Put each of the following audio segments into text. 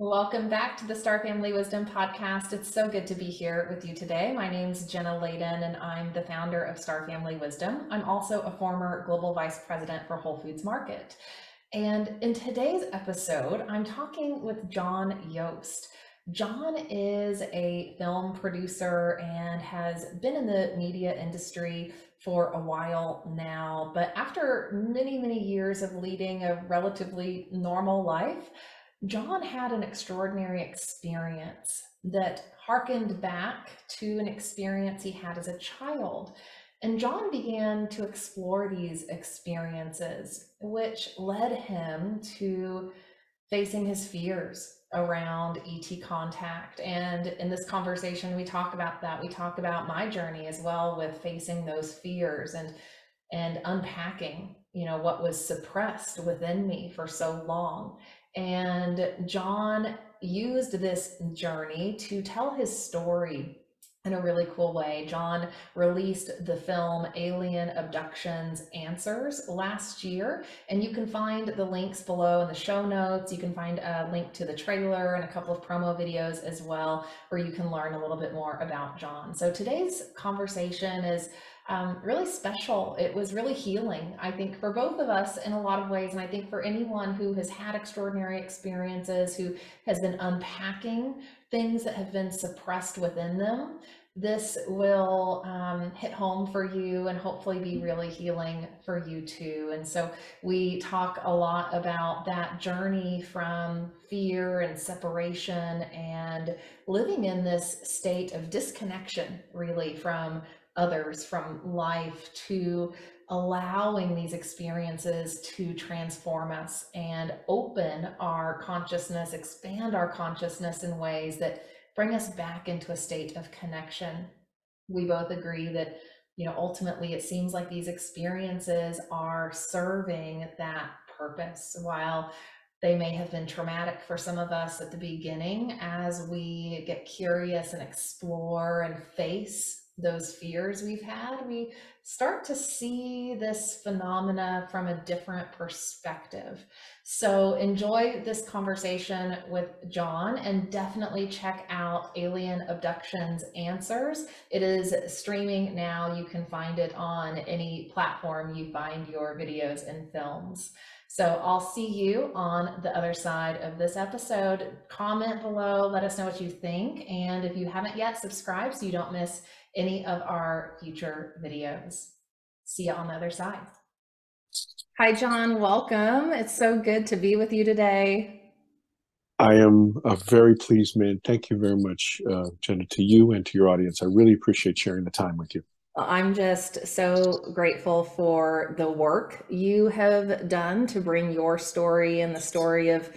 Welcome back to the Star Family Wisdom Podcast. It's so good to be here with you today. My name's Jenna Layden, and I'm the founder of Star Family Wisdom. I'm also a former global vice president for Whole Foods Market. And in today's episode, I'm talking with John Yost. John is a film producer and has been in the media industry for a while now. But after many, many years of leading a relatively normal life, John had an extraordinary experience that harkened back to an experience he had as a child. And John began to explore these experiences, which led him to facing his fears around ET contact. And in this conversation, we talk about that. We talk about my journey as well with facing those fears and and unpacking, you know, what was suppressed within me for so long. And John used this journey to tell his story in a really cool way. John released the film Alien Abductions Answers last year, and you can find the links below in the show notes. You can find a link to the trailer and a couple of promo videos as well, where you can learn a little bit more about John. So today's conversation is um, really special. It was really healing, I think, for both of us in a lot of ways. And I think for anyone who has had extraordinary experiences, who has been unpacking things that have been suppressed within them, this will um, hit home for you and hopefully be really healing for you too. And so we talk a lot about that journey from fear and separation and living in this state of disconnection, really, from others, from life to allowing these experiences to transform us and open our consciousness, expand our consciousness in ways that bring us back into a state of connection. We both agree that, you know, ultimately it seems like these experiences are serving that purpose while they may have been traumatic for some of us at the beginning as we get curious and explore and face those fears we've had, we start to see this phenomena from a different perspective. So enjoy this conversation with John and definitely check out Alien Abductions Answers. It is streaming now. You can find it on any platform you find your videos and films. So I'll see you on the other side of this episode. Comment below, let us know what you think. And if you haven't yet, subscribe so you don't miss any of our future videos. See you on the other side. Hi, John. Welcome. It's so good to be with you today. I am a very pleased man. Thank you very much, uh, Jenna, to you and to your audience. I really appreciate sharing the time with you. I'm just so grateful for the work you have done to bring your story and the story of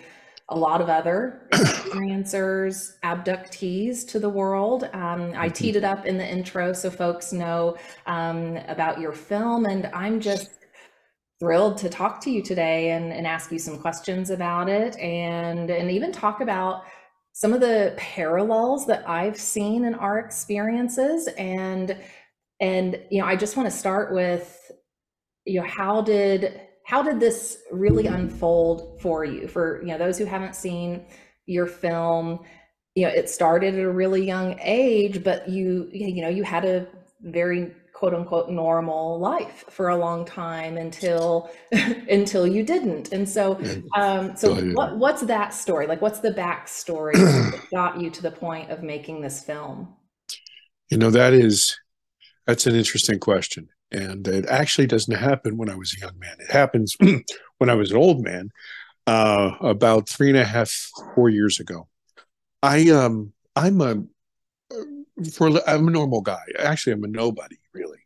a lot of other experiencers, abductees to the world. Um, I teed it up in the intro so folks know um, about your film, and I'm just thrilled to talk to you today and, and ask you some questions about it and, and even talk about some of the parallels that I've seen in our experiences and and you know I just want to start with you know how did how did this really unfold for you? For you know those who haven't seen your film, you know it started at a really young age, but you you know you had a very quote unquote normal life for a long time until until you didn't. And so um so what what's that story? Like what's the backstory that got you to the point of making this film? You know that is that's an interesting question and it actually doesn't happen when I was a young man. It happens when I was an old man, uh, about three and a half, four years ago. I um I'm a for I'm a normal guy. Actually, I'm a nobody really.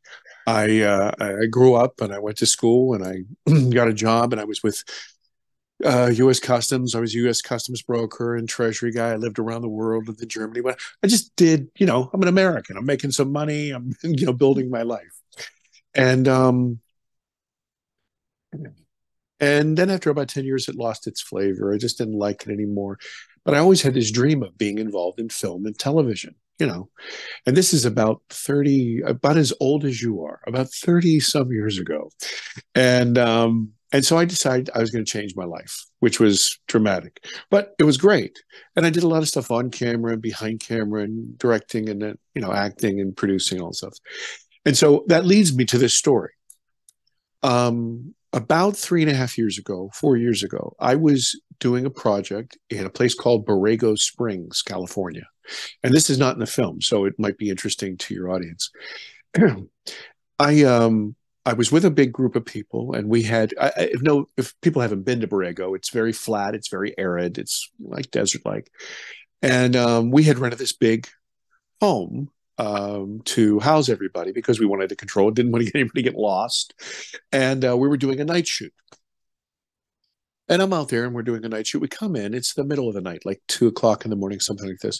I uh, I grew up and I went to school and I got a job and I was with uh, U.S. Customs. I was U.S. Customs broker and Treasury guy. I lived around the world, lived in Germany. But I just did, you know, I'm an American. I'm making some money. I'm, you know, building my life and um and then after about 10 years it lost its flavor. I just didn't like it anymore. But i always had this dream of being involved in film and television you know? And this is about 30 about as old as you are about 30 some years ago. And um And so I decided I was going to change my life, which was dramatic, but it was great. And I did a lot of stuff on camera and behind camera and directing and then, you know, acting and producing all stuff. And so that leads me to this story. Um, about three and a half years ago, four years ago, I was doing a project in a place called Borrego Springs, California. And this is not in the film, so it might be interesting to your audience. I um I was with a big group of people, and we had. I, if no, if people haven't been to Borrego, it's very flat, it's very arid, it's like desert-like, and um, we had rented this big home um, to house everybody because we wanted to control it, didn't want to get anybody get lost, and uh, we were doing a night shoot. And I'm out there, and we're doing a night shoot. We come in; it's the middle of the night, like two o'clock in the morning, something like this,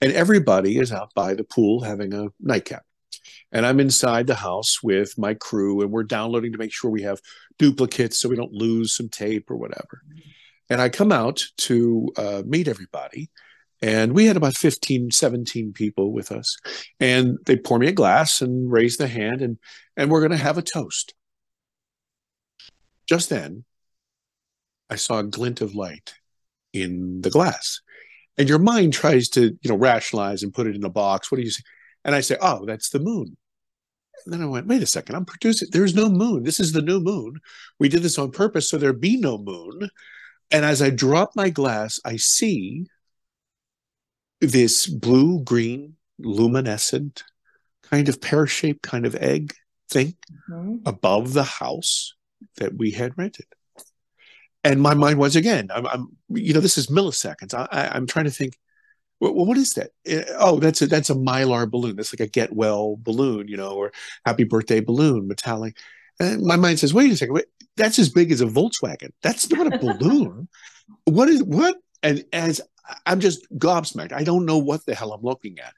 and everybody is out by the pool having a nightcap and I'm inside the house with my crew, and we're downloading to make sure we have duplicates so we don't lose some tape or whatever. And I come out to uh, meet everybody, and we had about 15, 17 people with us. And they pour me a glass and raise the hand, and, and we're going to have a toast. Just then, I saw a glint of light in the glass. And your mind tries to, you know, rationalize and put it in a box. What do you say? And I say, oh, that's the moon. And then I went, wait a second, I'm producing. There's no moon. This is the new moon. We did this on purpose so there'd be no moon. And as I drop my glass, I see this blue green, luminescent, kind of pear shaped kind of egg thing mm-hmm. above the house that we had rented. And my mind was again, I'm, I'm you know, this is milliseconds. I, I, I'm trying to think, well, what is that? Eh, oh, that's a that's a mylar balloon. That's like a get well balloon, you know, or happy birthday balloon, metallic. And my mind says, wait a second, wait, that's as big as a Volkswagen. That's not a balloon. what is what? And as I'm just gobsmacked. I don't know what the hell I'm looking at.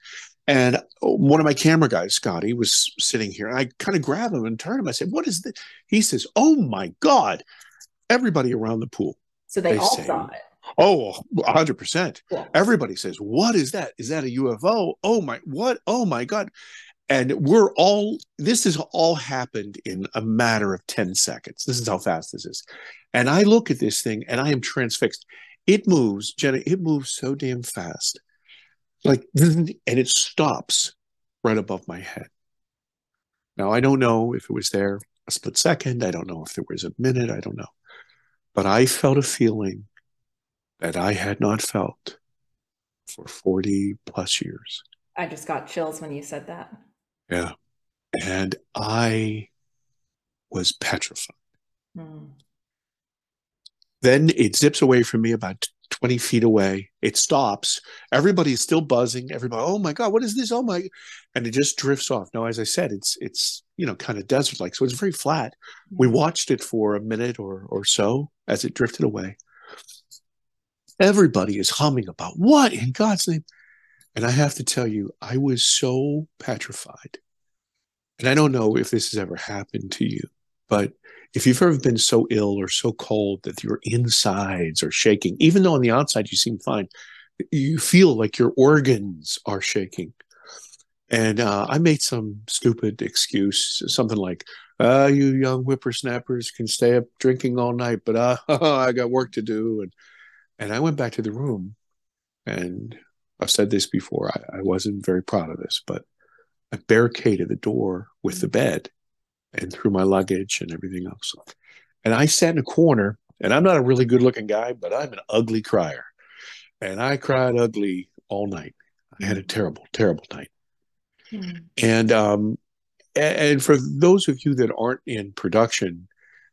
And one of my camera guys, Scotty, was sitting here. And I kind of grab him and turn him. I said, What is this? He says, Oh my God. Everybody around the pool. So they, they all say, saw it. Oh, 100%. Yeah. Everybody says, What is that? Is that a UFO? Oh my, what? Oh my God. And we're all, this has all happened in a matter of 10 seconds. This is how fast this is. And I look at this thing and I am transfixed. It moves, Jenna, it moves so damn fast. Like, and it stops right above my head. Now, I don't know if it was there a split second. I don't know if there was a minute. I don't know. But I felt a feeling that I had not felt for 40 plus years. I just got chills when you said that. Yeah. And I was petrified. Mm. Then it zips away from me about 20 feet away. It stops. Everybody's still buzzing. Everybody, oh my God, what is this? Oh my and it just drifts off. Now, as I said, it's it's you know kind of desert like, so it's very flat. We hmm. watched it for a minute or or so as it drifted away. Everybody is humming about what in God's name. And I have to tell you, I was so petrified. And I don't know if this has ever happened to you, but if you've ever been so ill or so cold that your insides are shaking, even though on the outside you seem fine, you feel like your organs are shaking. And uh, I made some stupid excuse, something like, uh, you young whippersnappers can stay up drinking all night, but uh, I got work to do. And and I went back to the room, and I've said this before. I, I wasn't very proud of this, but I barricaded the door with the bed and threw my luggage and everything else. And I sat in a corner, and I'm not a really good looking guy, but I'm an ugly crier. And I cried ugly all night. I had a terrible, terrible night. Mm. And um, and for those of you that aren't in production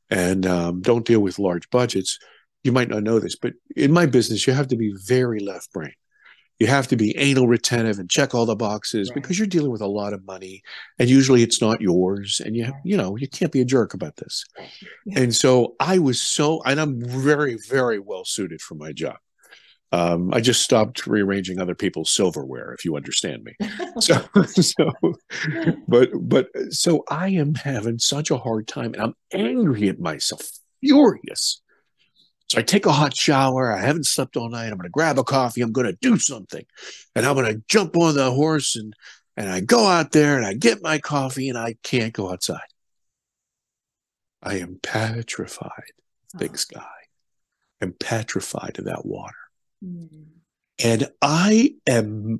and um, don't deal with large budgets, you might not know this, but in my business, you have to be very left brain. You have to be anal retentive and check all the boxes right. because you're dealing with a lot of money, and usually it's not yours. And you, you know, you can't be a jerk about this. Yeah. And so I was so, and I'm very, very well suited for my job. Um, I just stopped rearranging other people's silverware, if you understand me. so, so, but, but, so I am having such a hard time, and I'm angry at myself, furious so I take a hot shower. I haven't slept all night. I'm going to grab a coffee. I'm going to do something. And I'm going to jump on the horse and, and I go out there and I get my coffee and I can't go outside. I am petrified. big sky, I'm petrified of that water. Mm. And I am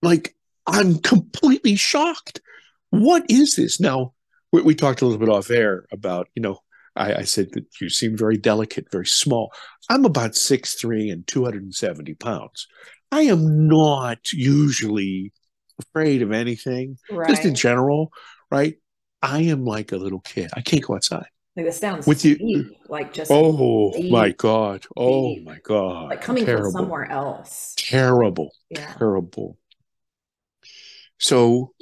like, I'm completely shocked. What is this? Now, we, we talked a little bit off air about, you know, I, I, said that you seem very delicate, very small. I'm about six three and 270 pounds. I am not usually afraid of anything, right. just in general, right? I am like a little kid. I can't go outside. Like this sounds with deep, you, like just oh deep, my god, oh deep. my god, like coming Terrible. from somewhere else. Terrible, yeah. terrible. So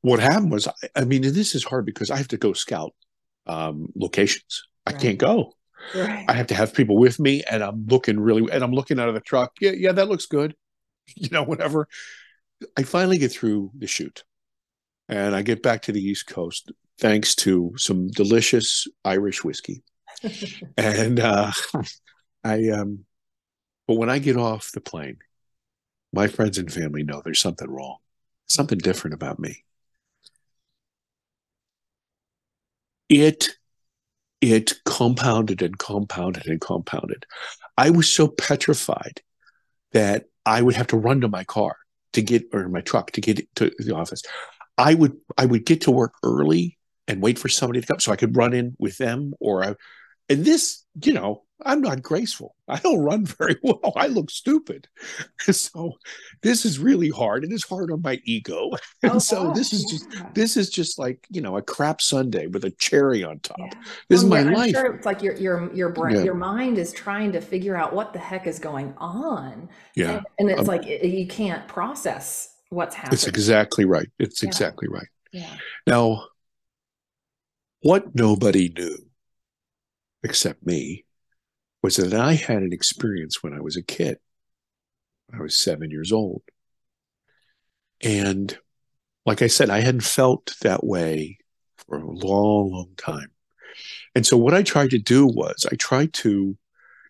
what happened was, I, mean, this is hard because I have to go scout um, locations. I can't go. Right. I have to have people with me, and I'm looking really, and I'm looking out of the truck. Yeah, yeah, that looks good. You know, whatever. I finally get through the shoot, and I get back to the East Coast thanks to some delicious Irish whiskey. and uh, I, um, but when I get off the plane, my friends and family know there's something wrong, something different about me. It, it compounded and compounded and compounded. I was so petrified that I would have to run to my car to get or my truck to get to the office. I would I would get to work early and wait for somebody to come so I could run in with them or I, and this, you know, I'm not graceful. I don't run very well. I look stupid. So this is really hard. It is hard on my ego. And oh, so gosh, this is just this is just like, you know, a crap Sunday with a cherry on top. Yeah. This well, is my yeah, life. Sure it's like your your your brain your mind is trying to figure out what the heck is going on. Yeah. And, and it's um, like you can't process what's happening. It's exactly right. It's exactly right. Yeah. Now, what nobody knew, except me, was that I had an experience when I was a kid. I was seven years old. And like I said, I hadn't felt that way for a long, long time. And so what I tried to do was I tried to,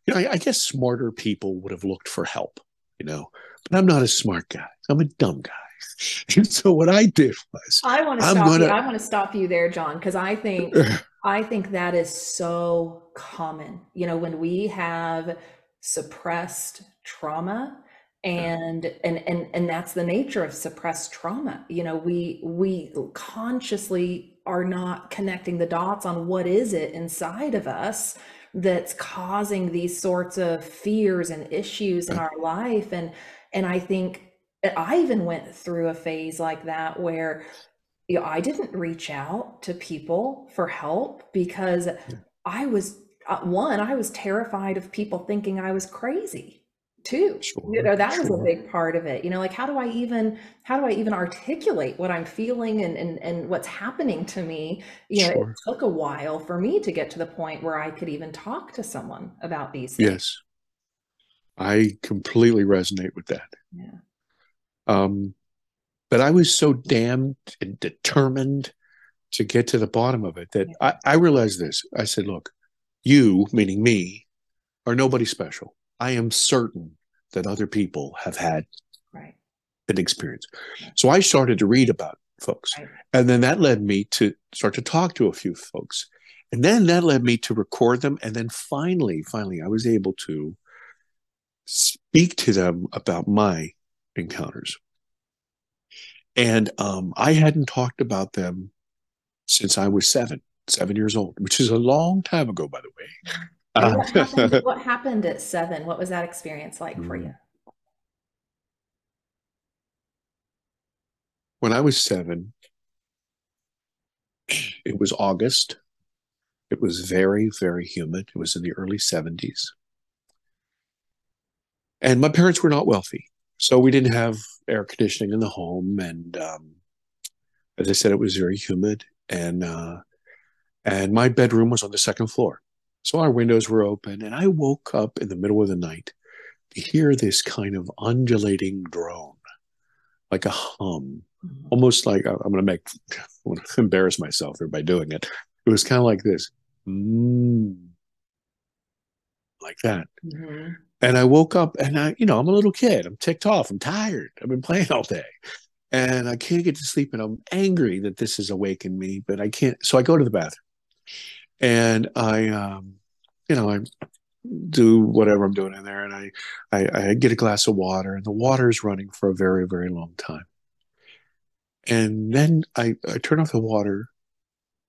you know, I, I guess smarter people would have looked for help, you know, but I'm not a smart guy. I'm a dumb guy. And so what I did was I want to stop gonna, you. I want to stop you there, John, because I think I think that is so common. You know, when we have suppressed trauma and and and and that's the nature of suppressed trauma. You know, we we consciously are not connecting the dots on what is it inside of us that's causing these sorts of fears and issues in our life and and I think I even went through a phase like that where you know, I didn't reach out to people for help because. I was uh, one, I was terrified of people thinking I was crazy too. Sure, you know, that sure. was a big part of it. You know, like how do I even how do I even articulate what I'm feeling and and, and what's happening to me? You know, sure. it took a while for me to get to the point where I could even talk to someone about these things. Yes. I completely resonate with that. Yeah. Um, but I was so damned and determined to get to the bottom of it that I, I realized this. I said, look, you, meaning me, are nobody special. I am certain that other people have had right. an experience. So I started to read about folks. Right. And then that led me to start to talk to a few folks. And then that led me to record them. And then finally, finally, I was able to speak to them about my encounters. And um, I hadn't talked about them since I was seven, seven years old, which is a long time ago, by the way. Uh, what, happened, what, happened, at seven? What was that experience like for you? When I was seven, it was August. It was very, very humid. It was in the early 70s. And my parents were not wealthy. So we didn't have air conditioning in the home, and um, as I said, it was very humid, and uh, and my bedroom was on the second floor, so our windows were open, and I woke up in the middle of the night to hear this kind of undulating drone, like a hum, mm-hmm. almost like I'm going to make I'm going to embarrass myself here by doing it. It was kind of like this, mm, like that. Mm-hmm. And I woke up and I, you know, I'm a little kid. I'm ticked off. I'm tired. I've been playing all day. And I can't get to sleep. And I'm angry that this has awakened me, but I can't. So I go to the bathroom. And I um you know, I do whatever I'm doing in there, and I, I, I get a glass of water, and the water is running for a very, very long time. And then I, I turn off the water,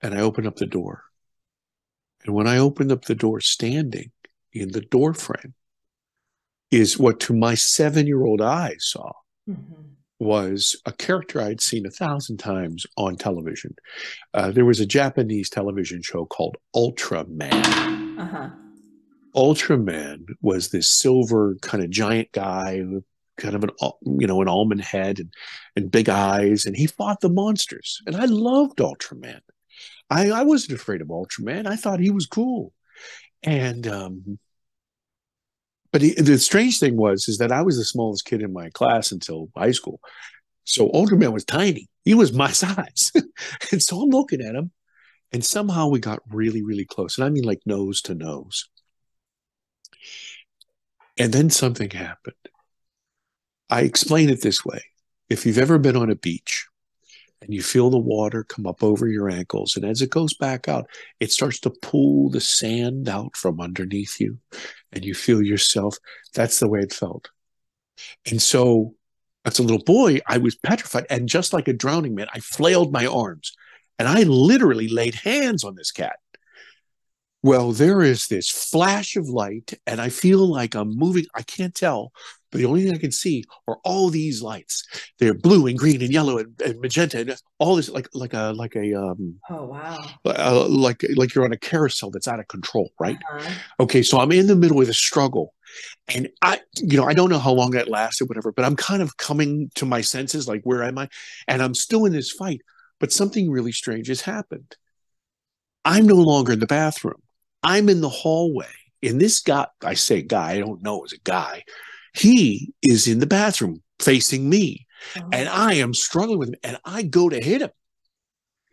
and I open up the door. And when I opened up the door, standing in the door frame, is what to my seven year old eyes saw mm-hmm. was a character I'd seen a thousand times on television. Uh, there was a Japanese television show called Ultraman. Uh-huh. Ultraman was this silver kind of giant guy with kind of an you know an almond head and, and big eyes, and he fought the monsters. And I loved Ultraman. I, I wasn't afraid of Ultraman. I thought he was cool. And um, but he, the strange thing was is that I was the smallest kid in my class until high school. So Ultraman was tiny. He was my size. and so I'm looking at him and somehow we got really, really close. And I mean like nose to nose. And then something happened. I explain it this way. If you've ever been on a beach and you feel the water come up over your ankles. And as it goes back out, it starts to pull the sand out from underneath you, and you feel yourself. That's the way it felt. And so, as a little boy, I was petrified. And just like a drowning man, I flailed my arms and I literally laid hands on this cat. Well, there is this flash of light, and I feel like I'm moving. I can't tell, but the only thing I can see are all these lights. They're blue and green and yellow and, and magenta and all this like like a like a um oh wow uh, like like you're on a carousel that's out of control, right? Uh-huh. Okay, so I'm in the middle of a struggle, and I you know I don't know how long that lasted, whatever, but I'm kind of coming to my senses, like where am I? And I'm still in this fight, but something really strange has happened. I'm no longer in the bathroom. I'm in the hallway. And this guy, I say guy, I don't know, is a guy he is in the bathroom facing me, oh. and I am struggling with him, and I go to hit him.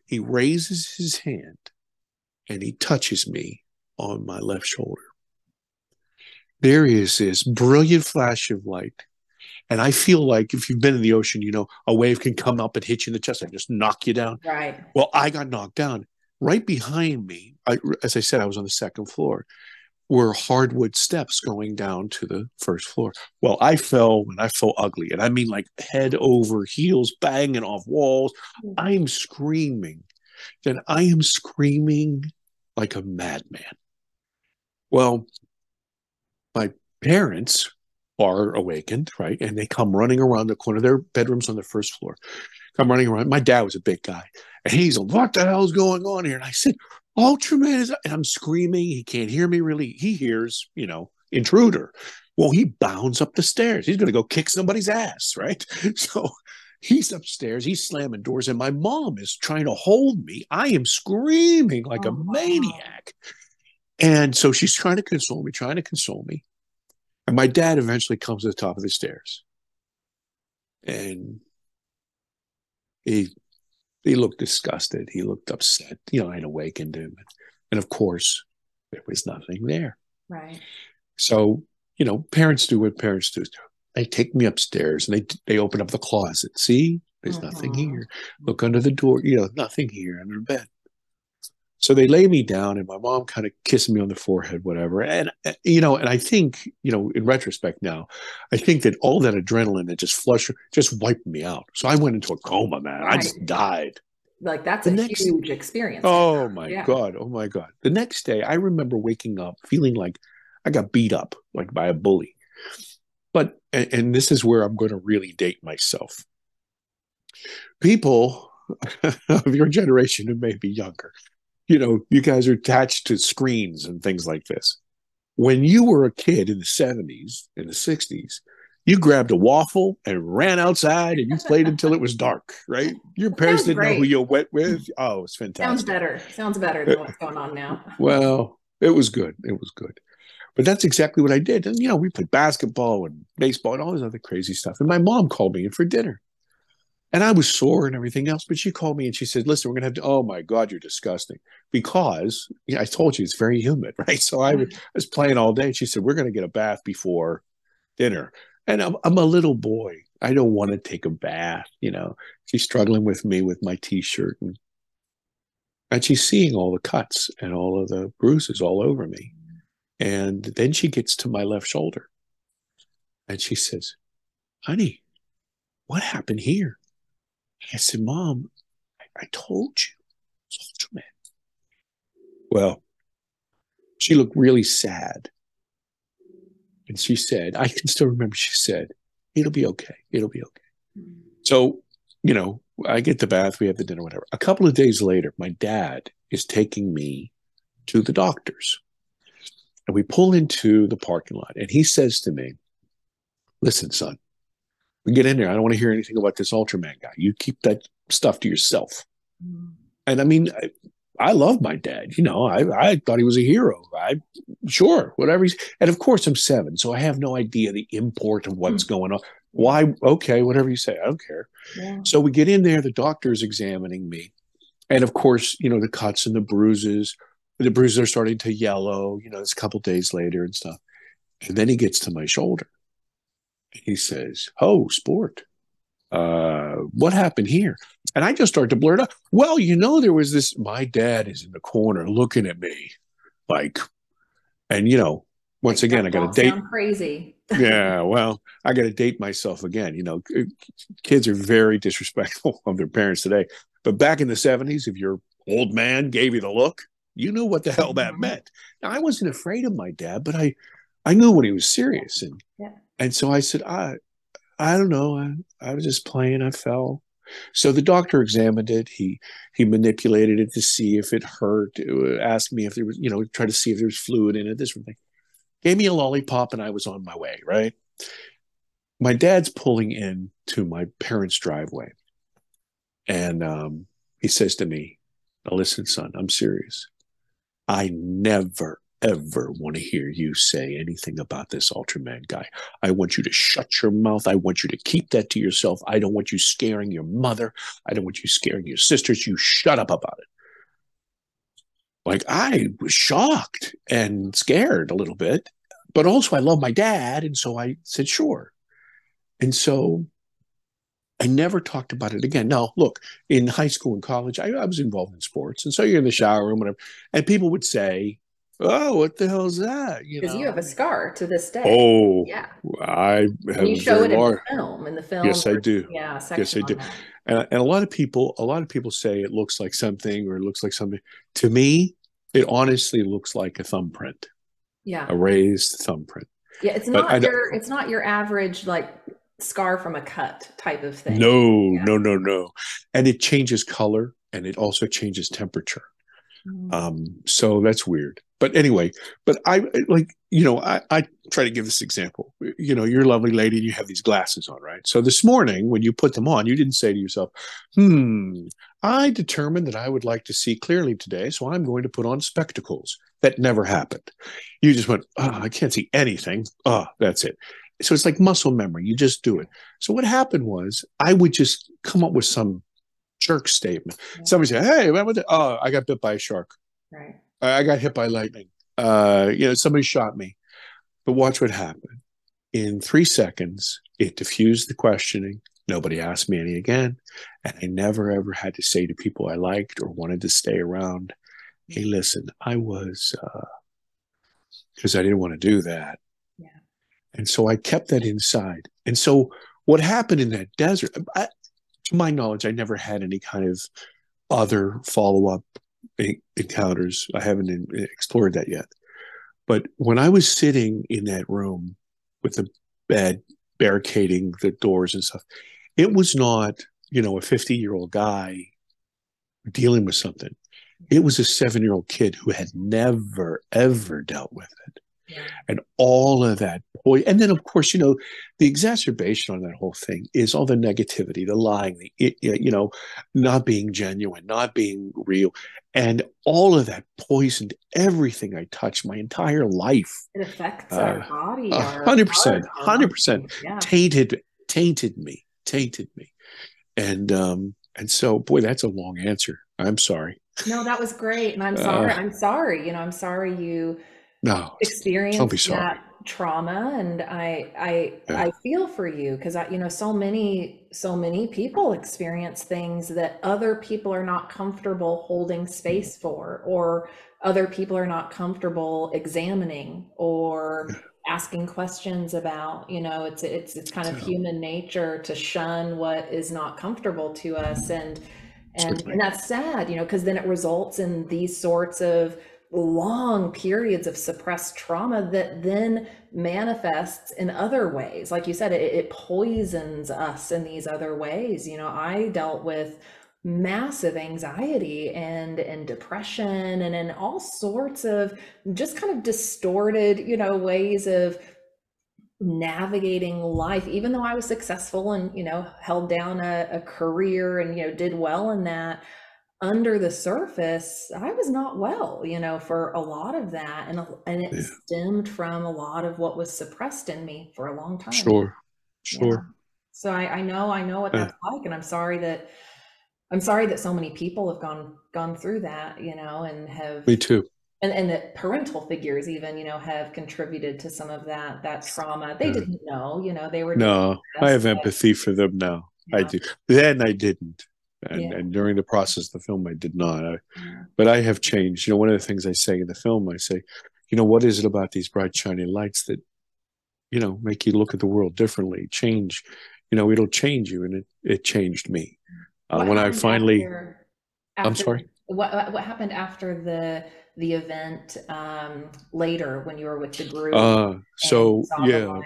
He raises his hand and he touches me on my left shoulder. There is this brilliant flash of light. And I feel like if you've been in the ocean, you know, a wave can come up and hit you in the chest and just knock you down. Right. Well, I got knocked down. Right behind me, I, as I said, I was on the second floor were hardwood steps going down to the first floor. Well, I fell and I fell ugly. And I mean like head over heels, banging off walls. Mm. I'm screaming. Then I am screaming like a madman. Well, my parents are awakened, right? And they come running around the corner. Their bedroom's on the first floor. Come running around. My dad was a big guy. And he's like, what the hell's going on here? And I said, Ultraman is, and I'm screaming. He can't hear me really. He hears, you know, intruder. Well, he bounds up the stairs. He's going to go kick somebody's ass, right? So he's upstairs. He's slamming doors, and my mom is trying to hold me. I am screaming like oh, a maniac. And so she's trying to console me, trying to console me. And my dad eventually comes to the top of the stairs. And he he looked disgusted. He looked upset. You know, I'd awakened him. And of course, there was nothing there. Right. So, you know, parents do what parents do. They take me upstairs and they they open up the closet. See, there's uh-huh. nothing here. Look under the door. You know, nothing here under the bed. So they lay me down, and my mom kind of kissed me on the forehead, whatever. And uh, you know, and I think, you know, in retrospect now, I think that all that adrenaline that just flushed, just wiped me out. So I went into a coma, man. I just died. Like that's the a next, huge experience. Oh my yeah. god! Oh my god! The next day, I remember waking up feeling like I got beat up, like by a bully. But and, and this is where I'm going to really date myself. People of your generation who may be younger you know, you guys are attached to screens and things like this. When you were a kid in the 70s, in the 60s, you grabbed a waffle and ran outside and you played until it was dark, right? Your parents didn't great. know who you went with. Oh, it's fantastic. Sounds better. Sounds better than what's going on now. well, it was good. It was good. But that's exactly what I did. And, you know, we played basketball and baseball and all this other crazy stuff. And my mom called me in for dinner. And I was sore and everything else, but she called me and she said, "Listen, we're gonna have to." Oh my God, you're disgusting! Because I told you it's very humid, right? So I mm. was playing all day. And she said, "We're gonna get a bath before dinner." And I'm, I'm a little boy. I don't want to take a bath. You know, she's struggling with me with my t-shirt, and and she's seeing all the cuts and all of the bruises all over me. And then she gets to my left shoulder and she says, Honey, what happened here? I said, Mom, I, I told you it's Ultraman. Well, she looked really sad. And she said, I can still remember she said, It'll be okay. It'll be okay. So, you know, I get the bath, we have the dinner, whatever. A couple of days later, my dad is taking me to the doctor's. And we pull into the parking lot, and he says to me, Listen, son, get in there. I don't want to hear anything about this Ultraman guy. You keep that stuff to yourself. Mm. And I mean, I, I love my dad. You know, I, I thought he was a hero. I sure, whatever he's and of course I'm seven, so I have no idea the import of what's mm. going on. Why? Okay, whatever you say, I don't care. Yeah. So we get in there, the doctor's examining me. And of course, you know, the cuts and the bruises, the bruises are starting to yellow, you know, it's a couple days later and stuff. And then he gets to my shoulder. He says, Oh, sport. Uh, what happened here? And I just start to blurt out, Well, you know, there was this, my dad is in the corner looking at me like, and you know, once again, I got to date. Crazy. yeah, well, I got to date myself again. You know, kids are very disrespectful of their parents today. But back in the '70s, if your old man gave you the look, you knew what the hell that mm-hmm. meant. Now, I wasn't afraid of my dad, but I, I knew when he was serious, and yeah. And so I said, I, I don't know, I, I was just playing. I fell. So the doctor examined it. He he manipulated it to see if it hurt. It asked me if there was, you know, try to see if there was fluid in it. This sort thing gave me a lollipop and I was on my way, right? My dad's pulling in to my parents' driveway. And um, he says to me, Now listen, son, I'm serious. I never, ever want to hear you say anything about this Ultraman guy. I want you to shut your mouth. I want you to keep that to yourself. I don't want you scaring your mother. I don't want you scaring your sisters. You shut up about it like I was shocked and scared a little bit, but also I love my dad. And so I said, sure. And so I never talked about it again. Now, look, in high school and college, I, I was involved in sports. And so you're in the shower room, whatever. And people would say, Oh, what the hell is that? Because you, you, have a scar to this day. Oh, yeah. I have. you show it in the film. In the film. Yes, I do. Yeah. Yes, I do. And, and, a lot of people, a lot of people say it looks like something or it looks like something. To me, it honestly looks like a thumbprint. Yeah. A raised thumbprint. Yeah, it's but not your it's not your average like scar from a cut type of thing. No, yeah. no, no, no. And it changes color and it also changes temperature. Mm. Um, so that's weird. But anyway, but I like, you know, I, I try to give this example. You know, you're a lovely lady and you have these glasses on, right? So this morning when you put them on, you didn't say to yourself, hmm, I determined that I would like to see clearly today, so I'm going to put on spectacles. That never happened. You just went, oh, I can't see anything. Oh, that's it. So it's like muscle memory. You just do it. So what happened was I would just come up with some jerk statement. Yeah. Somebody say, Hey, remember that? Oh, I got bit by a shark. Right. I got hit by lightning. Uh, you know, somebody shot me. But watch what happened. In three seconds, it diffused the questioning. Nobody asked me any again. And I never ever had to say to people I liked or wanted to stay around, hey, listen, I was, because uh, I didn't want to do that. Yeah. And so I kept that inside. And so what happened in that desert, I, to my knowledge, I never had any kind of other follow up encounters. I haven't explored that yet. But when I was sitting in that room with the bed barricading the doors and stuff, it was not, you know, a 50 year old guy dealing with something. It was a seven year old kid who had never, ever dealt with it. And all of that boy and then of course you know the exacerbation on that whole thing is all the negativity the lying the you know not being genuine not being real and all of that poisoned everything i touched my entire life. It affects uh, our body 100% 100% tainted tainted me tainted me. And um and so boy that's a long answer. I'm sorry. No that was great and i'm sorry uh, i'm sorry you know i'm sorry you no experienced that trauma and I I Yeah. I feel for you because I you know so many so many people experience things that other people are not comfortable holding space for or other people are not comfortable examining or asking questions about you know it's it's it's kind of human nature to shun what is not comfortable to us and and and that's sad you know because then it results in these sorts of long periods of suppressed trauma that then manifests in other ways. Like you said it, it poisons us in these other ways. You know i dealt with massive anxiety and and depression and in all sorts of just kind of distorted you know ways of navigating life. Even though i was successful and you know held down a, a career and you know did well in that under the surface i was not well you know for a lot of that and and it Yeah. stemmed from a lot of what was suppressed in me for a long time Sure. Yeah. Sure. so i i know i know what Yeah. that's like and i'm sorry that i'm sorry that so many people have gone gone through that you know and have Me too. and and that parental figures even you know have contributed to some of that that trauma they Yeah. didn't know you know they were No, I have empathy for them now. I do. Then I didn't. And, Yeah. and during the process of the film, I did not. I, but I have changed. You know, one of the things I say in the film, I say, you know, what is it about these bright, shiny lights that, you know, make you look at the world differently, change, you know, it'll change you. And it, it changed me. Uh, when I finally, after- I'm sorry? What what what happened after the the event um, later when you were with the group? uh, so yeah.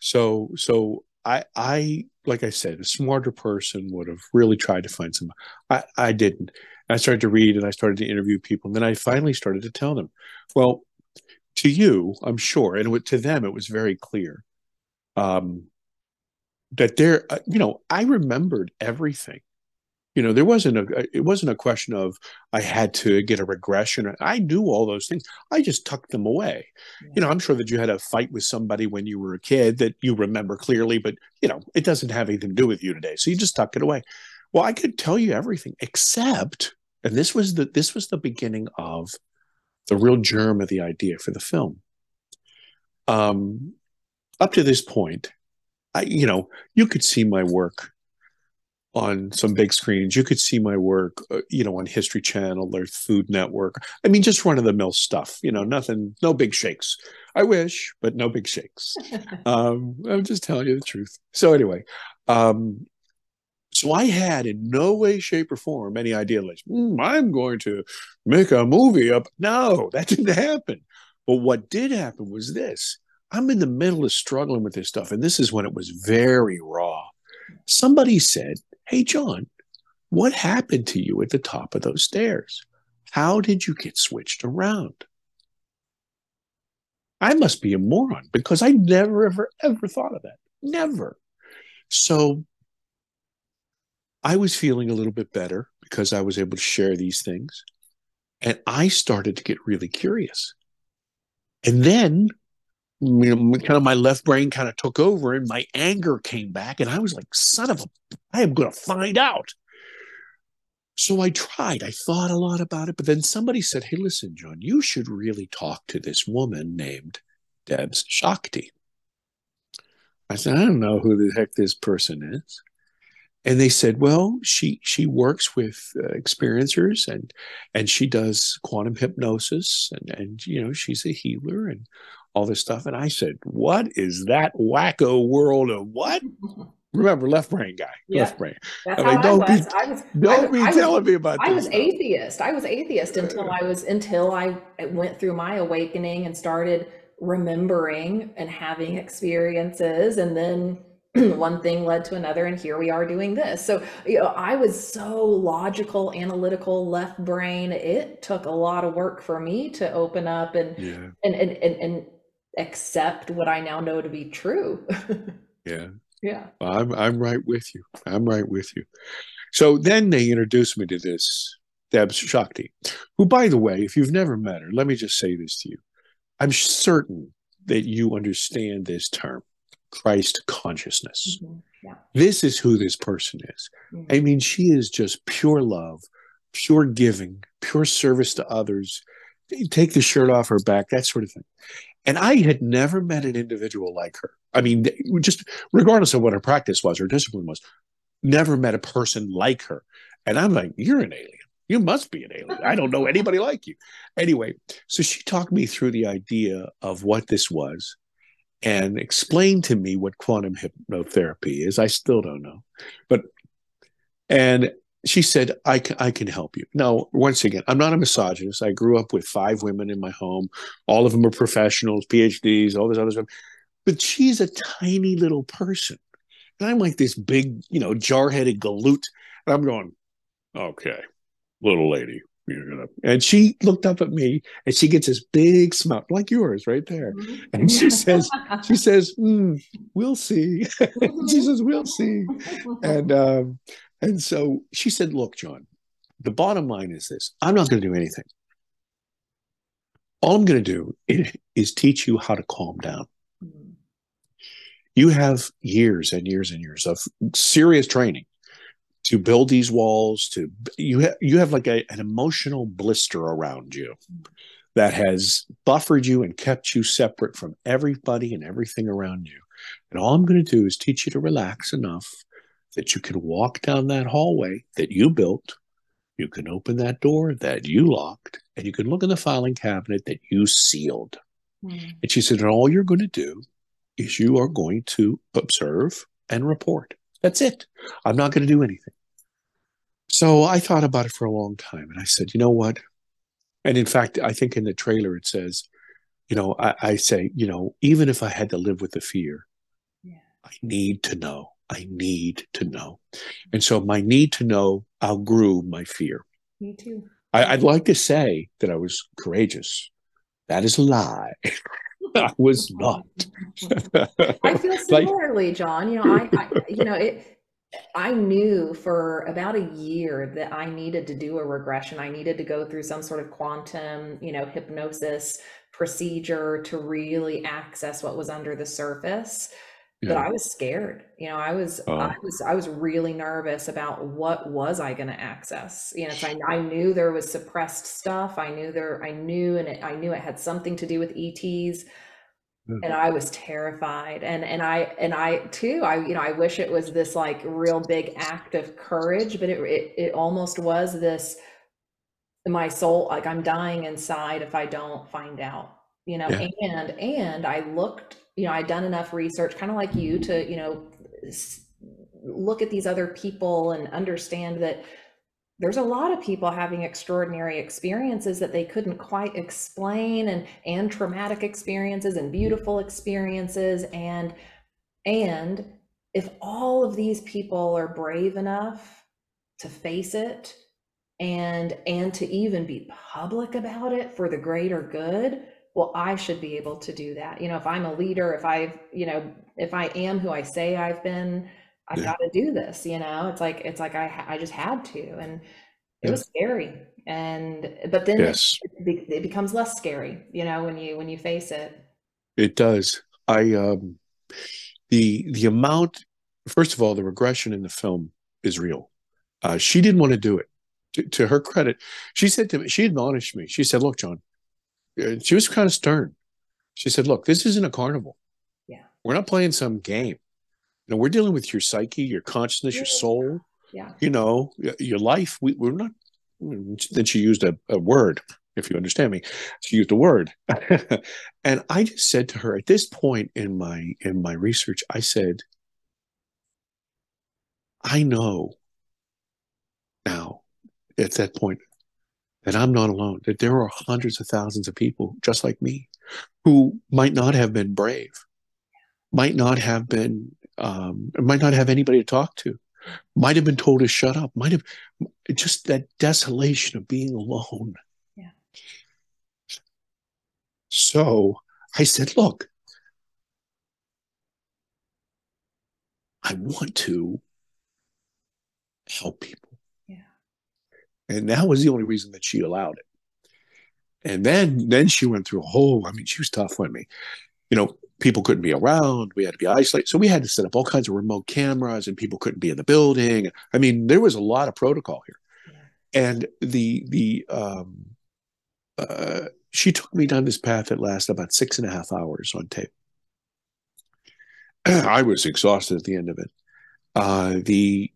So, so I, I, like I said, a smarter person would have really tried to find some. I, I didn't. I started to read and I started to interview people, and then I finally started to tell them. Well, to you, I'm sure, and to them, it was very clear um, that there. uh, You know, I remembered everything. You know, there wasn't a. It wasn't a question of I had to get a regression. I do all those things. I just tucked them away you know, I'm sure that you had a fight with somebody when you were a kid that you remember clearly, but you know, it doesn't have anything to do with you today. So you just tuck it away. Well, I could tell you everything except, and this was the this was the beginning of the real germ of the idea for the film. Um, up to this point, I you know, you could see my work on some big screens. You could see my work, uh, you know, on History Channel or Food Network. I mean, just run of the mill stuff, you know, nothing, no big shakes. I wish, but no big shakes. um, I'm just telling you the truth. So anyway, um, so I had in no way, shape, or form any idea like "Hmm, I'm going to make a movie up. No, that didn't happen. But what did happen was this: I'm in the middle of struggling with this stuff, and this is when it was very raw. Somebody said, "Hey, John, what happened to you at the top of those stairs? How did you get switched around?" I must be a moron because I never, ever, ever thought of that. Never. So I was feeling a little bit better because I was able to share these things. And I started to get really curious. And then, you know, kind of my left brain kind of took over and my anger came back. And I was like, son of a, I am going to find out. So I tried. I thought a lot about it. But then somebody said, hey, listen, John, you should really talk to this woman named Debs Shakti. I said, I don't know who the heck this person is and they said well she she works with uh, experiencers and and she does quantum hypnosis and and you know she's a healer and all this stuff and i said what is that wacko world of what remember left brain guy Yeah. left brain That's I mean, don't I be- was. I was. Don't was- be I was- telling me about I was stuff. atheist. I was atheist until I was until I went through my awakening and started remembering and having experiences and then one thing led to another and here we are doing this. So, you know, I was so logical, analytical, left brain. It took a lot of work for me to open up and yeah and and and, and accept what I now know to be true. yeah yeah. I'm I'm right with you. I'm right with you. So then they introduced me to this Deb Shakti, who, by the way, if you've never met her, let me just say this to you. I'm certain that you understand this term, Christ consciousness. Mhm. Yeah. This is who this person is. Mhm. I mean, she is just pure love, pure giving, pure service to others. Take the shirt off her back, that sort of thing. And I had never met an individual like her. I mean, just regardless of what her practice was, her discipline was, never met a person like her. And I'm like, you're an alien. You must be an alien. I don't know anybody like you. Anyway, so she talked me through the idea of what this was and explained to me what quantum hypnotherapy is. I still don't know. But, and she said, I can, I can help you. Now, once again, I'm not a misogynist. I grew up with five women in my home. All of them are professionals, PhDs, all this other stuff. But she's a tiny little person. And I'm like this big, you know, jar headed galoot. And I'm going, okay, little lady, you're gonna. And she looked up at me and she gets this big smile, like yours right there. Mm-hmm. And she says, she says, mm, we'll see. she says, we'll see. And, um, and so she said, look, John, the bottom line is this I'm not going to do anything. All I'm going to do is teach you how to calm down. Mm-hmm. You have years and years and years of serious training to build these walls to you have you have like a, an emotional blister around you that has buffered you and kept you separate from everybody and everything around you and all i'm going to do is teach you to relax enough that you can walk down that hallway that you built you can open that door that you locked and you can look in the filing cabinet that you sealed mm. and she said and all you're going to do is you are going to observe and report that's it. I'm not going to do anything. So I thought about it for a long time and I said, you know what? And in fact, I think in the trailer it says, you know, I, I say, you know, even if I had to live with the fear, yeah. I need to know. I need to know. And so my need to know outgrew my fear. Me too. I, would like to say that I was courageous. That is a lie. I was not. I feel similarly, like, John. You know, I, I, you know, it. I knew for about a year that I needed to do a regression. I needed to go through some sort of quantum, you know, hypnosis procedure to really access what was under the surface. Yeah. But I was scared. You know, I was oh. I was I was really nervous about what was I going to access. You know, I, I knew there was suppressed stuff. I knew there I knew and it, I knew it had something to do with ETs and mm-hmm. I was terrified. And and I and I too, I you know, I wish it was this like real big act of courage, but it it, it almost was this my soul like I'm dying inside if I don't find out, you know. Yeah. And and I looked, you know, I'd done enough research, kind of like you, to you know look at these other people and understand that there's a lot of people having extraordinary experiences that they couldn't quite explain and and traumatic experiences and beautiful experiences. And and if all of these people are brave enough to face it and and to even be public about it for the greater good well i should be able to do that you know if i'm a leader if i've you know if i am who i say i've been I yeah. got to do this, you know. It's like it's like I I just had to, and it yeah. was scary. And but then yes. it, it becomes less scary, you know, when you when you face it. It does. I um the the amount. First of all, the regression in the film is real. Uh, she didn't want to do it. To, to her credit, she said to me, she admonished me. She said, "Look, John." She was kind of stern. She said, "Look, this isn't a carnival. Yeah, we're not playing some game know, we're dealing with your psyche, your consciousness, yeah. your soul. Yeah. You know, your life. We, we're not. Then she used a, a word, if you understand me. She used a word, and I just said to her at this point in my in my research, I said, I know now at that point that I'm not alone. That there are hundreds of thousands of people just like me who might not have been brave, might not have been um, might not have anybody to talk to, might have been told to shut up, might have just that desolation of being alone. Yeah. So I said, look, I want to help people. And that was the only reason that she allowed it. And then then she went through a whole, I mean, she was tough on me. You know, people couldn't be around. We had to be isolated. So we had to set up all kinds of remote cameras and people couldn't be in the building. I mean, there was a lot of protocol here. And the, the, um, uh, she took me down this path that lasted about six and a half hours on tape. I was exhausted at the end of it. Uh, the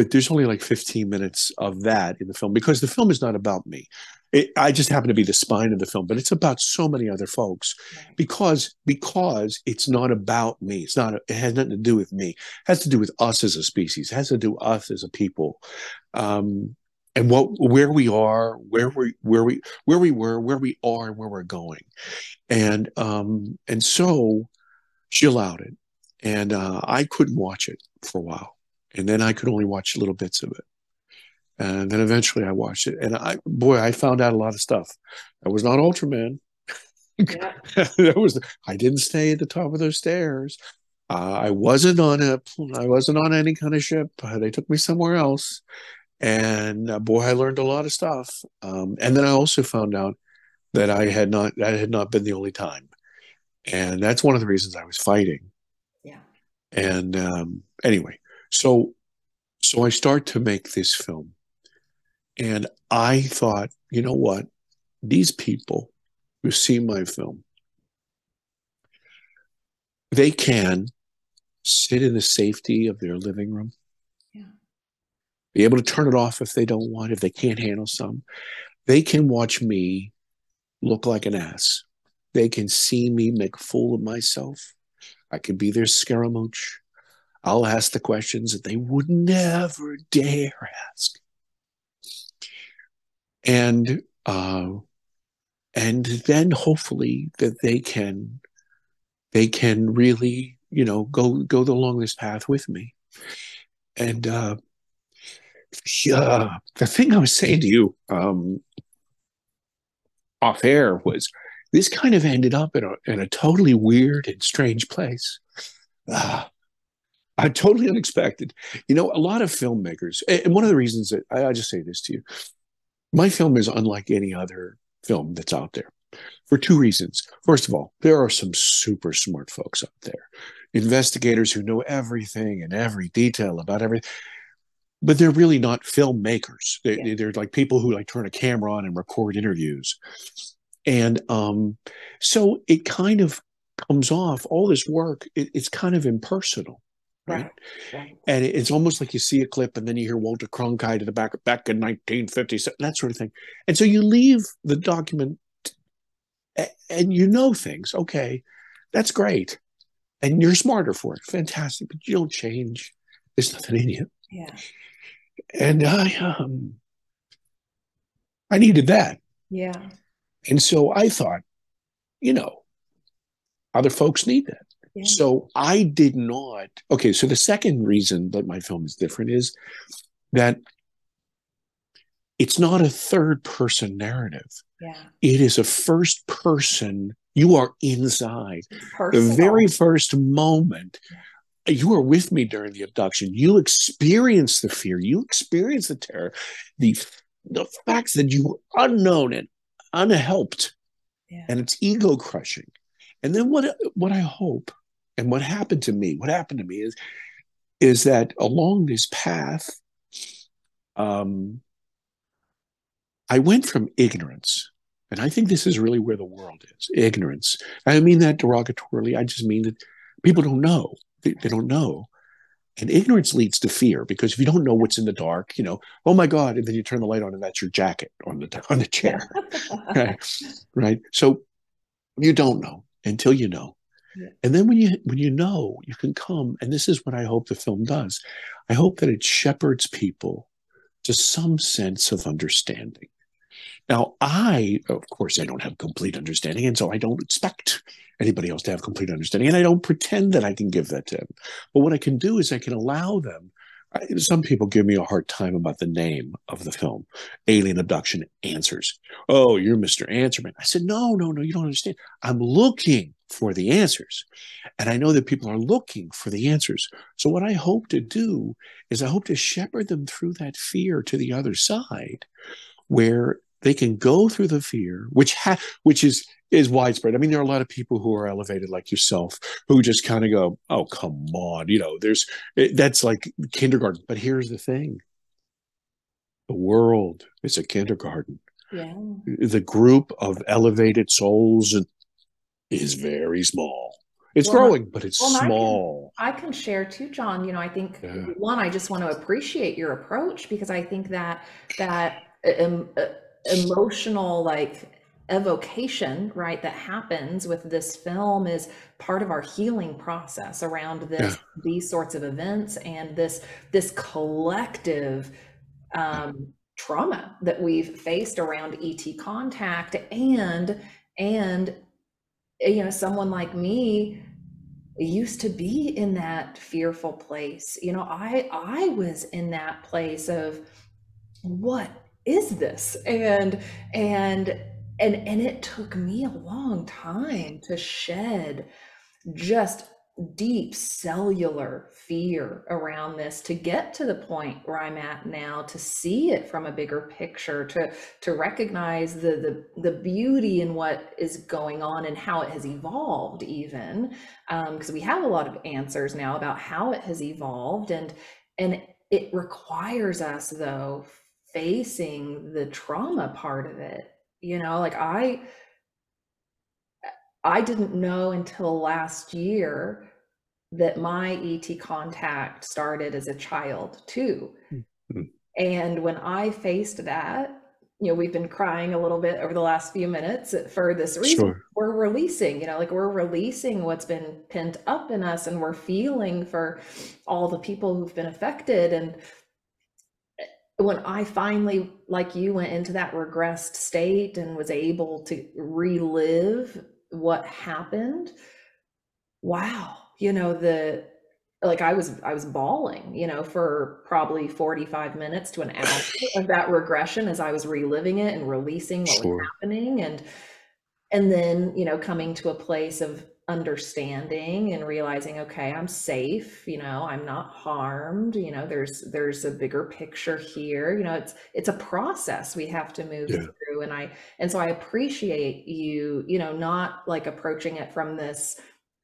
but there's only like 15 minutes of that in the film because the film is not about me. It, I just happen to be the spine of the film, but it's about so many other folks because because it's not about me. It's not. It has nothing to do with me. It has to do with us as a species. It has to do with us as a people, um, and what where we are, where we where we where we were, where we are, and where we're going, and um, and so she allowed it, and uh, I couldn't watch it for a while, and then I could only watch little bits of it and then eventually I watched it, and I boy, I found out a lot of stuff. I was not Ultraman. Yeah. that was I didn't stay at the top of those stairs. Uh, I wasn't on a I wasn't on any kind of ship. They took me somewhere else, and uh, boy, I learned a lot of stuff. Um, and then I also found out that I had not that had not been the only time, and that's one of the reasons I was fighting. Yeah. And um, anyway, so so I start to make this film and I thought, you know what? These people who see my film, they can sit in the safety of their living room, yeah. be able to turn it off if they don't want, if they can't handle some. They can watch me look like an ass. They can see me make a fool of myself. I can be their scaramouche. I'll ask the questions that they would never dare ask. And uh, and then hopefully that they can they can really you know go go along this path with me. And uh yeah the thing i was saying to you um off air was this kind of ended up in a in a totally weird and strange place. Uh, I totally unexpected. You know, a lot of filmmakers, and one of the reasons that I, I just say this to you, my film is unlike any other film that's out there for two reasons. First of all, there are some super smart folks out there, investigators who know everything and every detail about everything. But they're really not filmmakers. They, yeah. They're like people who like turn a camera on and record interviews. And um, so it kind of comes off all this work, it, it's kind of impersonal. Right? right? And it's almost like you see a clip and then you hear Walter Cronkite in the back back in 1957, that sort of thing. And so you leave the document and you know things. Okay, that's great. And you're smarter for it. Fantastic. But you don't change. There's nothing in you. Yeah. And I um I needed that. Yeah. And so I thought, you know, other folks need that. So I did not. Okay, so the second reason that my film is different is that it's not a third person narrative. Yeah. It is a first person. You are inside. The very first moment. You are with me during the abduction. You experience the fear. You experience the terror. The the facts that you were unknown and unhelped. Yeah. And it's ego crushing. And then what what I hope and what happened to me, what happened to me is, is that along this path, um, I went from ignorance, and I think this is really where the world is ignorance. I mean that derogatorily. I just mean that people don't know. They, they don't know. And ignorance leads to fear because if you don't know what's in the dark, you know, oh my God, and then you turn the light on and that's your jacket on the on the chair. right. right. So you don't know until you know. And then when you when you know, you can come, and this is what I hope the film does. I hope that it shepherds people to some sense of understanding. Now, I, of course, I don't have complete understanding, and so I don't expect anybody else to have complete understanding, and I don't pretend that I can give that to them. But what I can do is I can allow them some people give me a hard time about the name of the film, Alien Abduction Answers. Oh, you're Mr. Answerman. I said, no, no, no, you don't understand. I'm looking for the answers. And I know that people are looking for the answers. So, what I hope to do is I hope to shepherd them through that fear to the other side where they can go through the fear, which ha- which is is widespread. I mean, there are a lot of people who are elevated like yourself who just kind of go, "Oh, come on," you know. There's that's like kindergarten. But here's the thing: the world is a kindergarten. Yeah. The group of elevated souls is very small. It's Well, growing, but it's well, I can- small. I can share too, John. You know, I think Yeah. one, I just want to appreciate your approach because I think that that um, uh, emotional like evocation, right, that happens with this film is part of our healing process around this these sorts of events and this this collective um, trauma that we've faced around ET contact and and you know someone like me used to be in that fearful place. You know i i was in that place of what is this? And and and and it took me a long time to shed just deep cellular fear around this to get to the point where I'm at now to see it from a bigger picture to to recognize the the, the beauty in what is going on and how it has evolved even um, because we have a lot of answers now about how it has evolved and and it requires us though facing the trauma part of it you know like i i didn't know until last year that my et contact started as a child too Mhm. and when i faced that you know we've been crying a little bit over the last few minutes for this reason Sure. we're releasing you know like we're releasing what's been pent up in us and we're feeling for all the people who've been affected and when I finally, like you, went into that regressed state and was able to relive what happened, wow, you know, the like I was I was bawling, you know, for probably 45 minutes to an hour of that regression as I was reliving it and releasing what was happening. And and then, you know, coming to a place of understanding and realizing okay i'm safe you know i'm not harmed you know there's there's a bigger picture here you know it's it's a process we have to move Yeah. through and i and so i appreciate you you know not like approaching it from this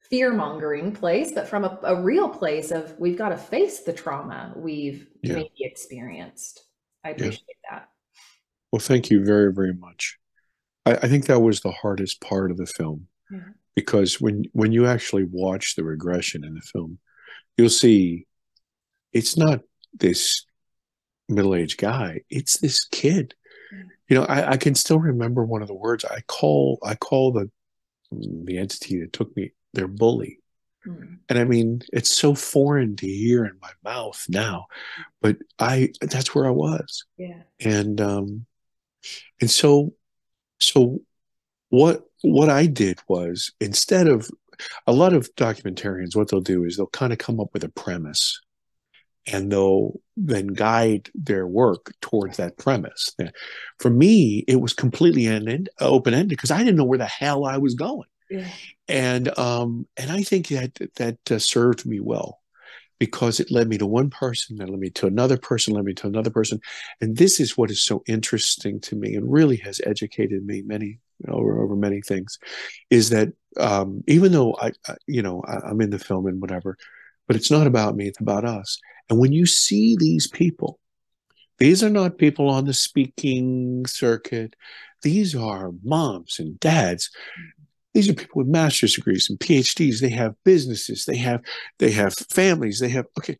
fear mongering place but from a, a real place of we've got to face the trauma we've Yeah. maybe experienced i appreciate that Well, thank you very, very much. I, I think that was the hardest part of the film Yeah. Because when when you actually watch the regression in the film, you'll see it's not this middle-aged guy; it's this kid. You know, I, I can still remember one of the words I call I call the the entity that took me their bully. Mm, And I mean, it's so foreign to hear in my mouth now, but I that's where I was yeah and um and so so what what i did was instead of a lot of documentarians what they'll do is they'll kind of come up with a premise and they'll then guide their work towards that premise. For me it was completely end, open ended because i didn't know where the hell i was going. Yeah. And um and i think that that uh, served me well because it led me to one person then led me to another person led me to another person. And this is what is so interesting to me and really has educated me many over over many things is that um even though i, I you know I, i'm in the film and whatever but it's not about me it's about us. And when you see these people these are not people on the speaking circuit. These are moms and dads. These are people with master's degrees and phds they have businesses. They have they have families. They have okay.